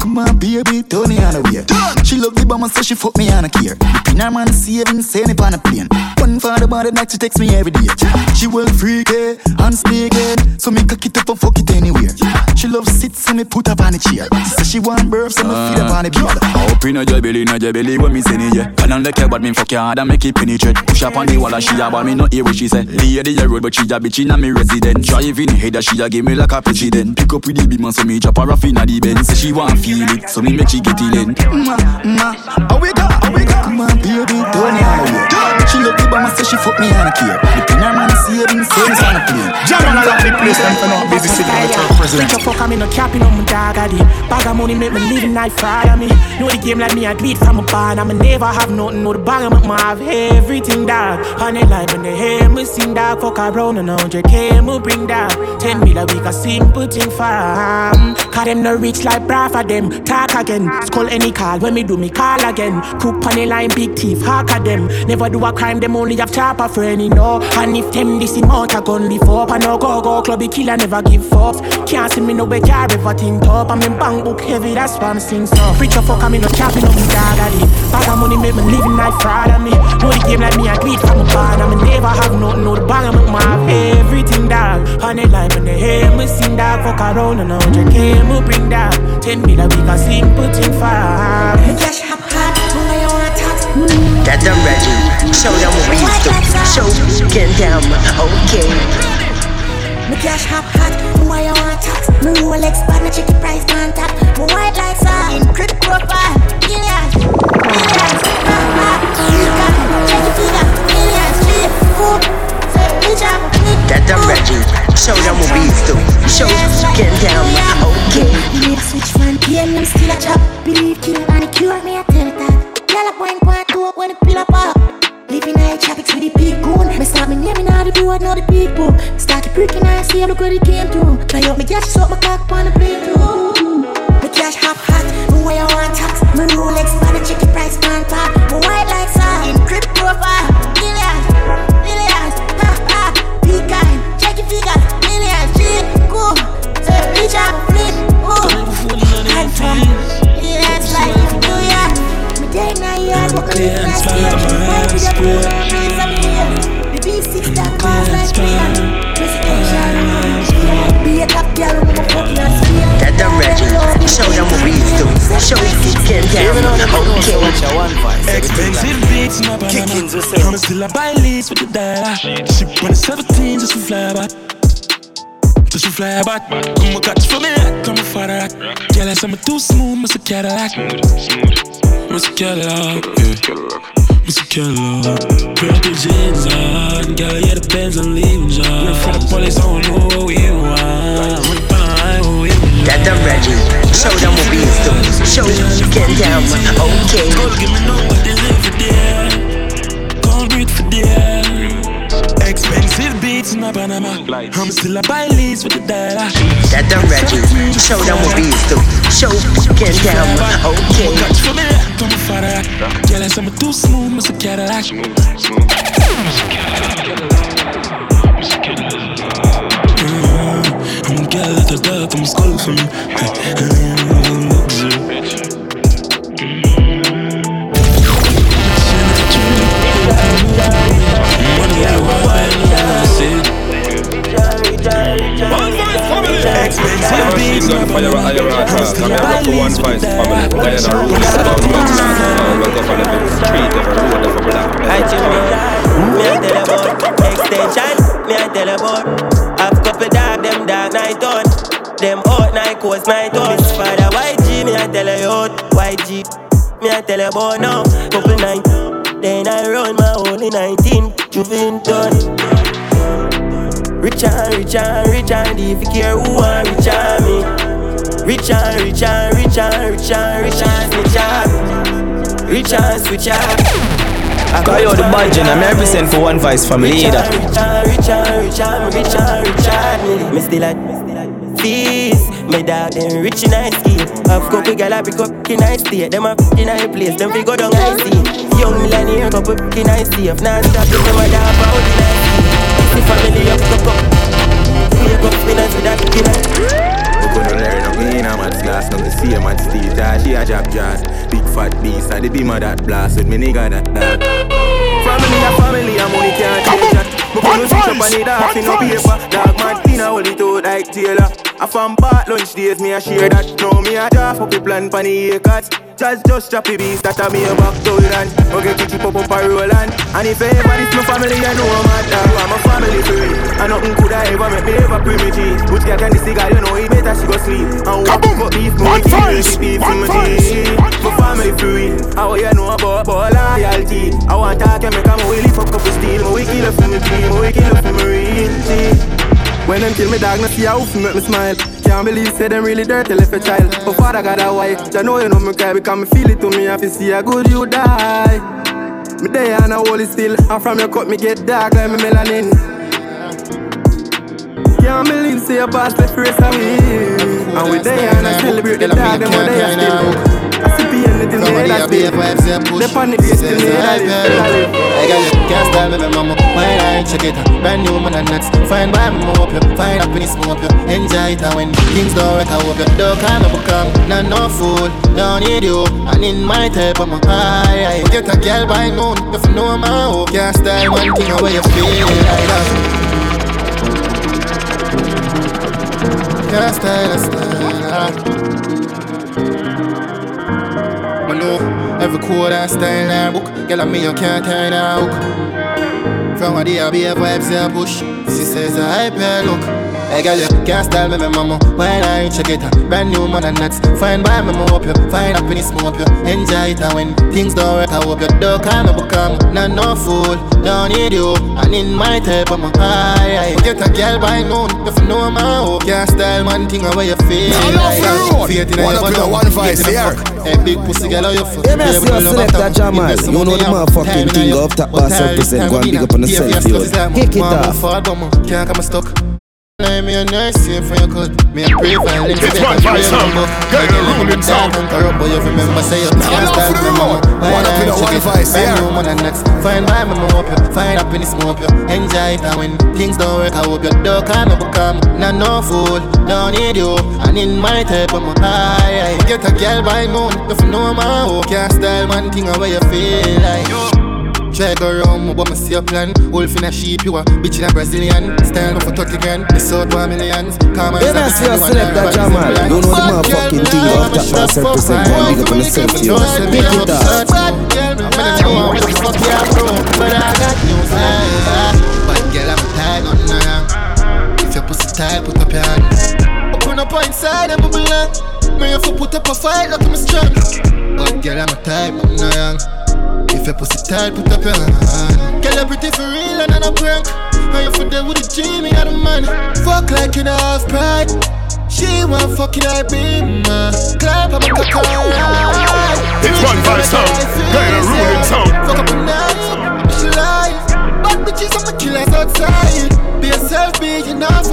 S30: Come on, baby, Tony on the way. She love the bomber, so she fuck me on a care. In her man saving, send it on a plane. One for the body, like she text me every day. She well freaky and speaking, so me cock it up and fuck it anywhere. She love sit, so me put up on the chair. So she want birth, so me feed up on the beard. Ah.
S41: Up in a your belly, no your belly when me send it, yeah. On the care, but me fuck your hard and make it penetrate. Push up on the wall and she a but me not hear what she say. Lady a road, but she a bitch in me resident. Driving head, that she a give me like a president. Pick up with the beam and so me drop her off in the Benz. Say she want feel it, so me make she get it in.
S30: Ma, ma, we go, oh we go. Come on, baby, the way. She love the bomber, so she fuck me on a care. The pin her man saving, it on a plane.
S26: Jam on a lot of place and for not busy city like our president.
S39: Bitch, fuck, I'm in a capping on my dog, I did. Bag of money make me living life of me. Know the game like me, I do it from a barn. I'ma never have nothing, know the of my have everything, dog. On the line when they hear me sing, dog. Fuck around and 100k, me bring dog. 10 mil a week, a simple thing fam. Cause them no rich like bra for them. Talk again, skull any call when me do me call again. Crook on the line, big thief, hack at them. Never do a crime, them only have chopper friend, you know. And if them this him out a gun before, I no go go clubby killer never give fucks. Can't see me no way car ever think top. I'm in bank book heavy, that's why I'm sing so. Preach a fuck, I'm in no capping on me dog at it. Bag of money make me living life fraud of me. Know the game like me, I do it from a barn. I'ma never have nothing, know the bag of my have everything dog. On the line when they hear me sing dog, fuck around and 100k me bring dog. 10 mil a week, a simple thing fam.
S42: Cash hop hot, who I want tax.
S5: Get them ready. Show them what we to. Show. Down. Okay.
S42: Me cash hop hot, who I want tax. Me Rolex bad, me check the price man tap. Me white like sun, encrypt profile. Millions, millions, ha ha. Check the figure. Millions, three, four, seven, bitch up.
S5: Get them ready. Show them what we to. Show. Get down. Okay.
S42: Me a switch from PM, I'm still a chop. Believe kill and cure me, I tell that. Y'all a point point two when the pill up up. Living high tropics with the big goon. Me start me naming all the road, now the people. Start to breaking I see look what it came to. Try out me cash, suck my cock on the plate too. Me cash hop hot, me way I want tax. Me Rolex, man, check the price man top.
S8: My eyes spread.
S5: That the Reggie. Show them what we used to. Show get down. Okay.
S8: Expensive beats my Panama. I'm still a buy leads with the dollar. Ship the 17 just to fly back. Just to fly back. Come on, catch for me, come on, father. Girl, I say I'm too smooth, Mr. Cadillac. Mr. Cadillac. Mr. Killer, purple jeans on, girl, yeah, the Benz I'm leaving, John. We're from the police, I don't know what we want. We're behind what we want.
S5: That the Reggie. Show them what we used to. Show them, get down. Okay.
S8: Expensive beats in my Panama. I'm still a buy leads with the dollar.
S5: That the Reggie. Show them what we used to. Show get down. Okay.
S8: Catch for me, come on, father. Girl, I say I'm too smooth, Mr. Cadillac. Mm-hmm. I'm a girl at the dark, I'm a skull for me.
S43: I'm
S44: tell about extension, me I tell them night on Them hot night, coast night on father YG, me I tell you out YG, me I tell you about now Couple night, then I run my only 19 Juventus Rich and rich and rich and if you care who want rich and me Rich and rich and rich and rich and rich and snitch up Rich and switch up
S45: Call you the budget, I'm represent for one voice family leader.
S44: Rich and rich and rich and rich and rich and me still at fees. Me dog them rich in ice ski. Have couple gal I pick up in ice state. Them a in a place, them fi go down ice see. Young millionaire couple in ice safe. Now stop it, them a dog out in ice see. Family up, up, up. Wake up, spinners with that killer.
S9: Gonna learn no green a mat's glass, no the same at Steve Jazz, ah, she a jack jazz. Big fat beast, and the beamer that blast with me nigga that dog. Family a family, a money can't change that. Me put no switch up on it, half in no paper. Dog man, thin a hold it out like Taylor. I from part lunch days, me a share that. Now me a draft up the plan pon the acres. Just just drop the beast that a me a back to it and Okay, to keep up up a roll and if ever this my family, I know I'm at that I'm a family free. And nothing could I ever make me ever cheese But get can the cigar, you know it better she go sleep. And what fuck beef, we the beef in my My family free, how you know about, about loyalty? I want talk and make a willy fuck up the steel. My we kill it for me dream, my we kill it for me real when them kill me dog, no see how make me smile. Can't believe say them really dirty left a child. But father got a wife, you know you know me cry because me feel it to me. If you see a good you die. Me day and a holy still, and from your cut me get dark like me melanin. Can't believe say your boss left race away. And we day and I celebrate the dog them what they are still. I see be anything they that still. They panic they still need that.
S29: I got you, can't style me, mama. Why I check it? Brand new man and nuts. Fine by me, up you. Find happiness, smoke you. Enjoy it and when things don't work, I hope you don't become. Not no fool, don't need you. And in my type, I'm a high. Get a girl by noon, if you know my hope. Can't style one thing away you feel like that. Can't style a style. I every chord I style in book. Girl, I me you can't turn a hook. From a day I be a vibes a push. She says I hype look. Hey girl, you can't style me, my mama. When I check it, uh, brand new man and nuts. Fine by me, hope you. Find happiness, smoke you. Enjoy it, and when things don't work, I hope you don't kind of become. Not no fool, don't need you. And in my type, I'm a high. Get a girl by noon, if you know my hope. Can't style man thing away you feel.
S11: Now, Faith in your bottom. One voice here.
S29: Hey, big pussy girl, how you feel?
S4: Yeah, man, see you select that Jamol. You know the motherfucking thing of top boss represent. Go and big up on the self, yo. Kick it off.
S29: Can't come stuck. Let me a nurse here for your cut. Me a pray for your lips.
S1: It's one five sound. Get a ruling sound.
S29: Corrupt, but you remember say you can't stand for the mama.
S11: One up in a one voice, yeah.
S29: Find woman and next. Find my mama hope you. Find happiness smoke you. Enjoy it and when things don't work, I hope you don't come up become. Not no fool, don't need you. And in my type, I'm a high. Get a girl by moon. If you know my hope, can't style man thing away you feel like. Go round, me see a plan. Wolf in a sheep, you a bitch in a Brazilian. Style for 30 grand, the south one millions. Come on,
S4: I see a selector Jamol. Don't know the motherfucking thing of that represent. Big up on the self you. Pick it up.
S29: Bad girl, I'm gonna know what the fuck you bro. But I got news. Bad girl, I'm tired, nothing wrong. If your pussy tight, put up your hand. Open up inside and bubble on. Me have to put up a fight, look at me strong. Bad girl, I'm a type, nothing wrong. If your pussy tight, put up your hand. Girl, you pretty for real and not a prank. And you for there with a me got a man. Fuck like you don't have pride. She want fucking I be my clap, I'm a cock alright.
S1: It's one five sound. Get a ruling sound.
S29: Fuck up a night, she lies. Bad bitches, I'm a killers outside. Be yourself, be you not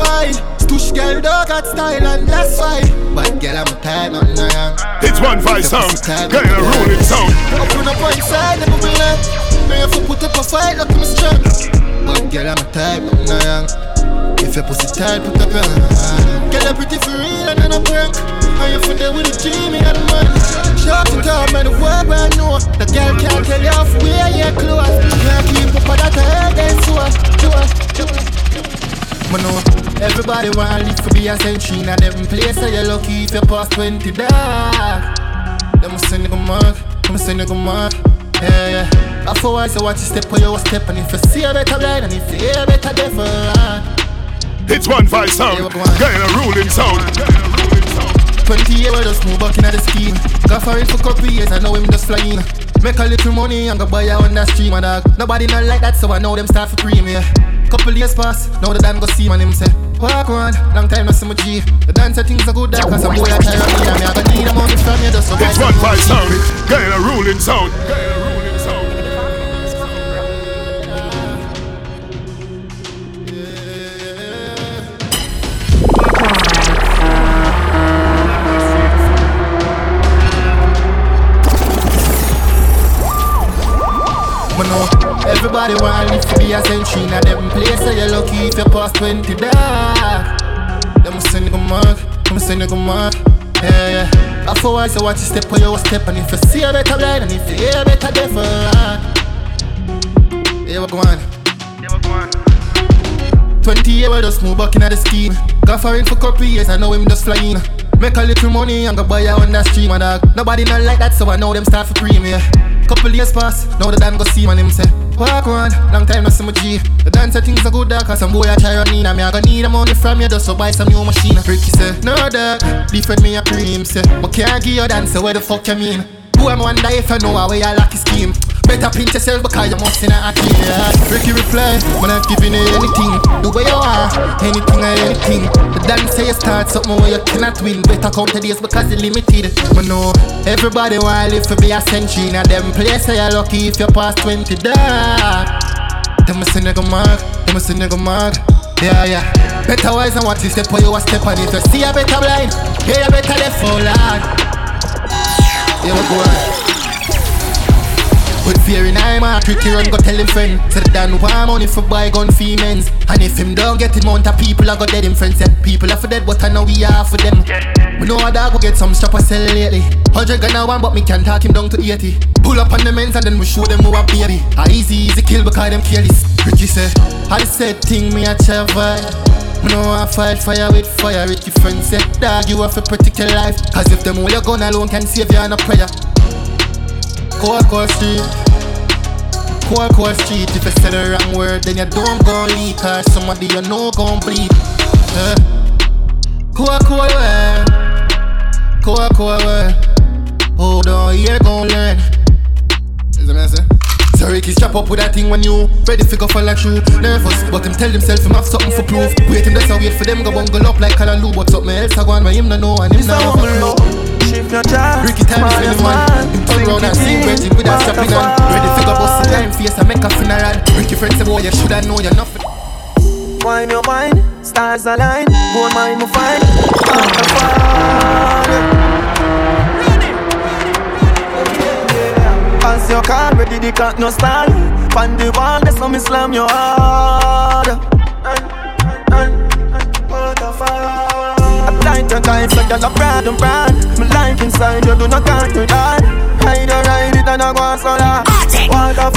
S29: Stush girl, dog got style and that's why. Bad girl, I'm a type, nothing wrong.
S1: It's one five sound. Get a ruling sound.
S29: Open up inside, never be left. Have to put up a fight, look at me strong. Bad girl, I'm a type, nothing wrong. If your pussy tight, put up your hand. Girl, I'm pretty for real and then a prank. And you for there with a G, me and a man. Short it up, man, the world where I know. The girl can't tell you off where you're close. Can't keep up with that head, then so. Man, know everybody want live for be a century. Now them place so you're lucky if you pass 20 dark. Them say nigga mark, them say nigga mark. Yeah, yeah. Afterwards, you watch you step where you step, and if you see a better blind, and if you hear a better deaf,
S1: It's one five sound. Get a ruling sound.
S29: 20 years we just move back in the scheme. Got for it for couple years, I know him just flying. Make a little money and go buy a on that stream, and dog. Nobody not like that, so I know them start for premium. Couple years pass, now the Dan go see man him say. Walk on, long time no see my G. The dancer things are good, cause some boy I try to me, and me I gonna need a money from you just so
S1: It's one five sound. Get a ruling sound.
S29: Me know everybody want to be a century. Now them place so you're lucky if you pass 20 dark. Them say nigga mark, them say nigga mark. Yeah, yeah. Afterwards, you watch you step oh, where you step, and if you see a better blind, and if you hear a better deaf, yeah, what go on? 20 years we just move back in the scheme. Got for it for couple years, I know him just flying. Make a little money and go buy a on that stream, and dog. Nobody not like that, so I know them start for premium. Couple years pass, now the Dan go see man him say Walk on, long time no see my G The dancer things are good dog, cause some boy I try run in And me I gonna need the money from you just to buy some new machine Ricky say, no dog, different me a cream say But can't give you dancer, where the fuck you mean? Who am wonder if I know how way I like his scheme Better pinch yourself because you must in a clear Ricky reply, when I'm giving you anything The way you are, anything or anything The dance say you start something where you cannot win Better count the days because it's limited But no, everybody want live for be a century Now them place say you're lucky if you pass 20 dark Them say nigga mark, them say nigga mark yeah, yeah. Better wise and what you step where you a step on it. You see a better blind, oh, yeah, you better left for lad. Yeah, what go on? With fear in eye, man, tricky run, go tell him friend. Said Dan want money for buy gun men's. And if him don't get it, mount of people, I go dead him friends. Said people are for dead, but I know we are for them. We know a dog go get some strap sell lately. Hundred gun one, but me can talk him down to 80. Pull up on the men's and then we show them who a baby. A easy, easy kill because them careless. Ricky say, I said thing me a travel. Me know I fight fire with fire. Ricky friends say, dog, you have to protect your life. Cause if them all your gun alone can save you on a prayer. Cold, cold street. Cold, cold street. If you say the wrong word, then you don't go leak. Cause somebody you know gon' bleed. Uh. Cold, cold word. Cold, cold word. Hold on, you're gon' learn. Is that what? So Ricky strap up with that thing when you ready to go for like shoe Nervous, but him tell himself him have something for proof Wait him just a wait for them go bungle up like Callaloo But something else I go on where him no know and him not know
S9: Shift your
S29: Ricky time is when him man Him turn round and see where Reggie with that strapping on Ready to go bust the time face and make a funeral Ricky friend say boy oh, you shoulda know you're nothing
S9: Wine your mind,
S2: stars align. Go mind me find. Waterfall. As your car ready, the clock no start. Find the wall, that's how me slam your hard. Tight and tight, so you're proud and proud. My life inside, you do not count to that. Ride or ride it and I go so that.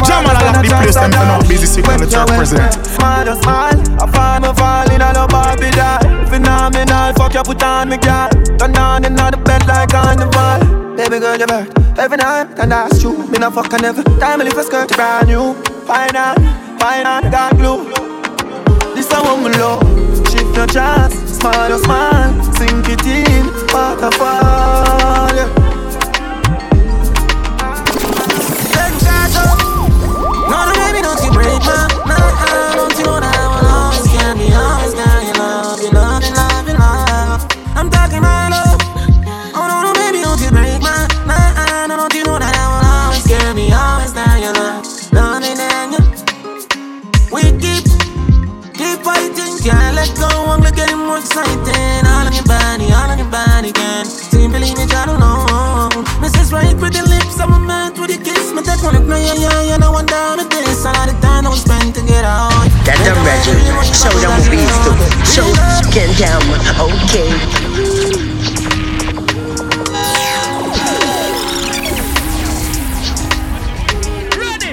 S23: Jamol, I love the place, them for now. Busy sick on the truck president.
S2: Smile or smile, I fall, me fall in a no Barbie doll. Phenomenal, fuck you, put on me girl. Turn on in the bed like carnival. Baby girl, you're bird every night, and that's true. Me not fuck never. Time me lift a skirt brand new. Fine on, fine on, got glue. This a woman low. Shift your chance, smile or smile, sink it in, waterfall. Getting. All on your body, all on your body, believe me, I don't know. Mrs. Right with the lips, I'm a man with a kiss. Me take one look, no, yeah, yeah, yeah, no one down to this. All of the time that we spend together.
S5: That done Reggie. Show them what we used to. Show get down. Okay.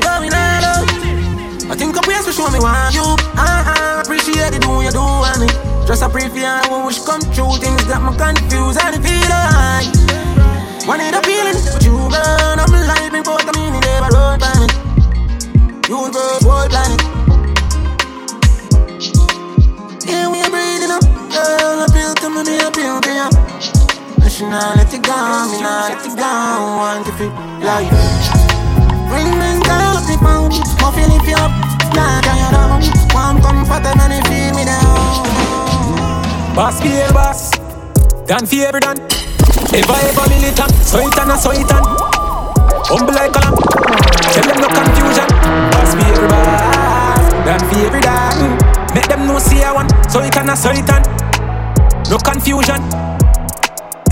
S2: Out I think a place to show me why you I, I appreciate it, do you do want it Just a pray for you, I wish come true. Things got me confused and feel like One need a feeling, but you gone I'm alive, me both, I mean, it never road by me Universe, whole planet. Yeah, we are breathing up. Girl, appeal to me, appeal to you I should not let it go, me not let it go. Want to feel like Ring, ring, dial up the phone feel if you. Up, nah, can you down Warm, comfortable, and you feel me down
S46: Boss be a boss, done for every done. Ever ever militant, so it and a so it and. Humble like a lamb, tell them no confusion. Boss be every boss, done for every done. Make them know see I want, so it and a so it and. No confusion.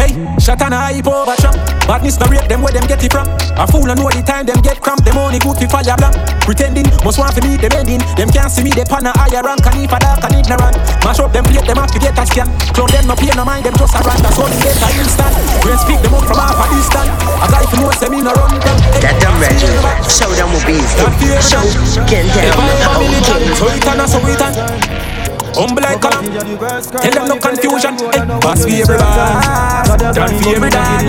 S46: Hey, shot and a hype over trap. Badness no rate them where them get it from. A fool and know the time them get cramp. Them only good for fire blank. Pretending, must want to meet them ending. Them can't see me, they pan a higher rank. And if a dark and ignorant, mash up them plate, them have to get a scan. Clown them no pay no mind, them just a rant. That's all they get a instant. When speak them up from half a distance. A guy for know say me no run them.
S5: That done Reggie. Show them what we used to. Show get down. Okay.
S46: So it and a so it and. Humble like a lamb. Tell them no confusion. Pass me every bar. Done for every done.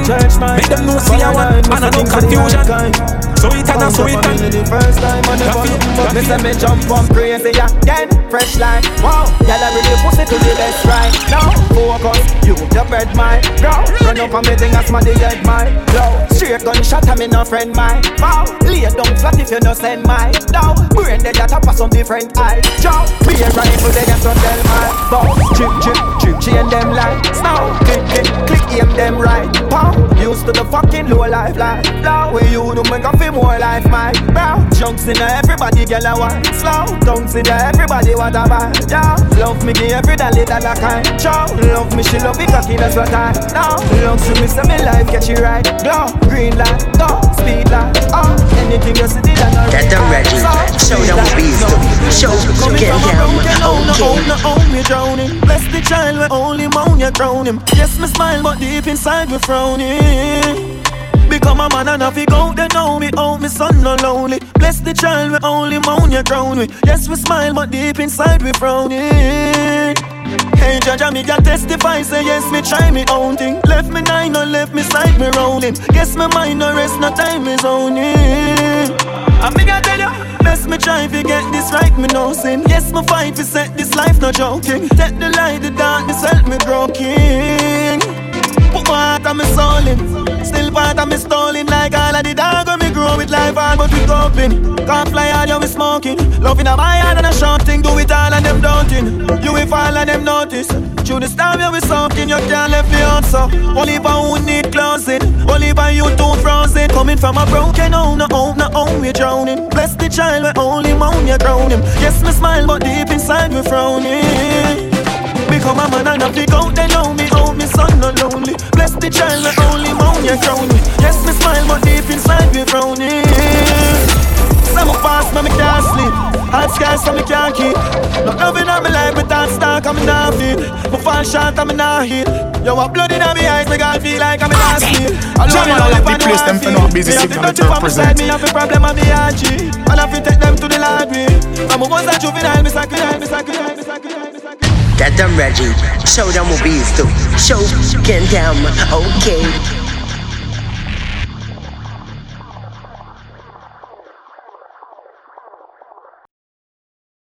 S46: Make them know see I want. And no confusion. So it and a so it and.
S2: first time on the phone Me say me jump on crazy again Fresh line, wow Y'all are really pussy to the best right Now focus, you the bread my Bro, run up on me thing as my the head my Blow, straight gunshot and me no friend my Bow, lay down flat if you no send my Now, brain dead that up for some different eye Jow, be a rifle they get some tell my Bow, chip chip chip chain them lights Now, click click click aim them right Pow, used to the fucking low life life Blow, we you do make a feel more life, my bro. Junks in everybody get a one. Slow, don't see there, everybody want a buy. Yeah, love me, give every dollar that I can. Chow, love me, she love me, cocky, that's what I know. Love to me, so me life get you right. Go, green light, go, speed light. Oh, anything you see, that not
S5: That done Reggie. Show them what we used to. Show get down. Okay.
S2: No, oh, me drowning. Bless the child, we only moan you drown him. Yes, me smile, but deep inside we're frowning. Become a man and I figure out they know me out, me son no lonely. Bless the child, we only moan you drown we. Yes, we smile, but deep inside we frowning. Hey, judge, me can testify, say yes, me try me own thing. Left me nine, no left me side, me rolling. Guess my mind no rest, no time is owning. I think I tell you, best me try if you get this right, me no sin. Yes, me fight to set this life, no joking. Take the light, the darkness, help me grow king. Put heart on me soul in. Still part of me stolen like all of the dog when me grow with life hard but we coping. Can't fly hard, you me smoking. Loving a my hand and a short thing, do it all and them daunting. You will fall and them notice. Through the storm you be soaking, you can't left me answer. Only I would need closing. Only I you too frozen. Coming from a broken home, no home, no home, we drowning. Bless the child, we only moan, you grown him. Yes, me smile, but deep inside we frowning. Become a man and I pick out, they know me out, me son not lonely. Bless the child, not only moan, you crown me. Yes, me smile, but deep inside we frowning. Some fast, but me can't sleep. Hot skies, so me can't keep. Not loving on me life, but that star coming down feet. Me fall short, I'm not hit. Yo, what blood in my eyes, me God feel like I'm in last sleep.
S23: Jam all of the place, them for no Busy Signal to represent.
S2: Me have a problem, I'm the. And I have to take them to the library. I'm a once a juvenile, me sacrifice, me sacrifice, me sacrifice.
S5: That them Reggie. Show them what we used to. Show, get down, okay.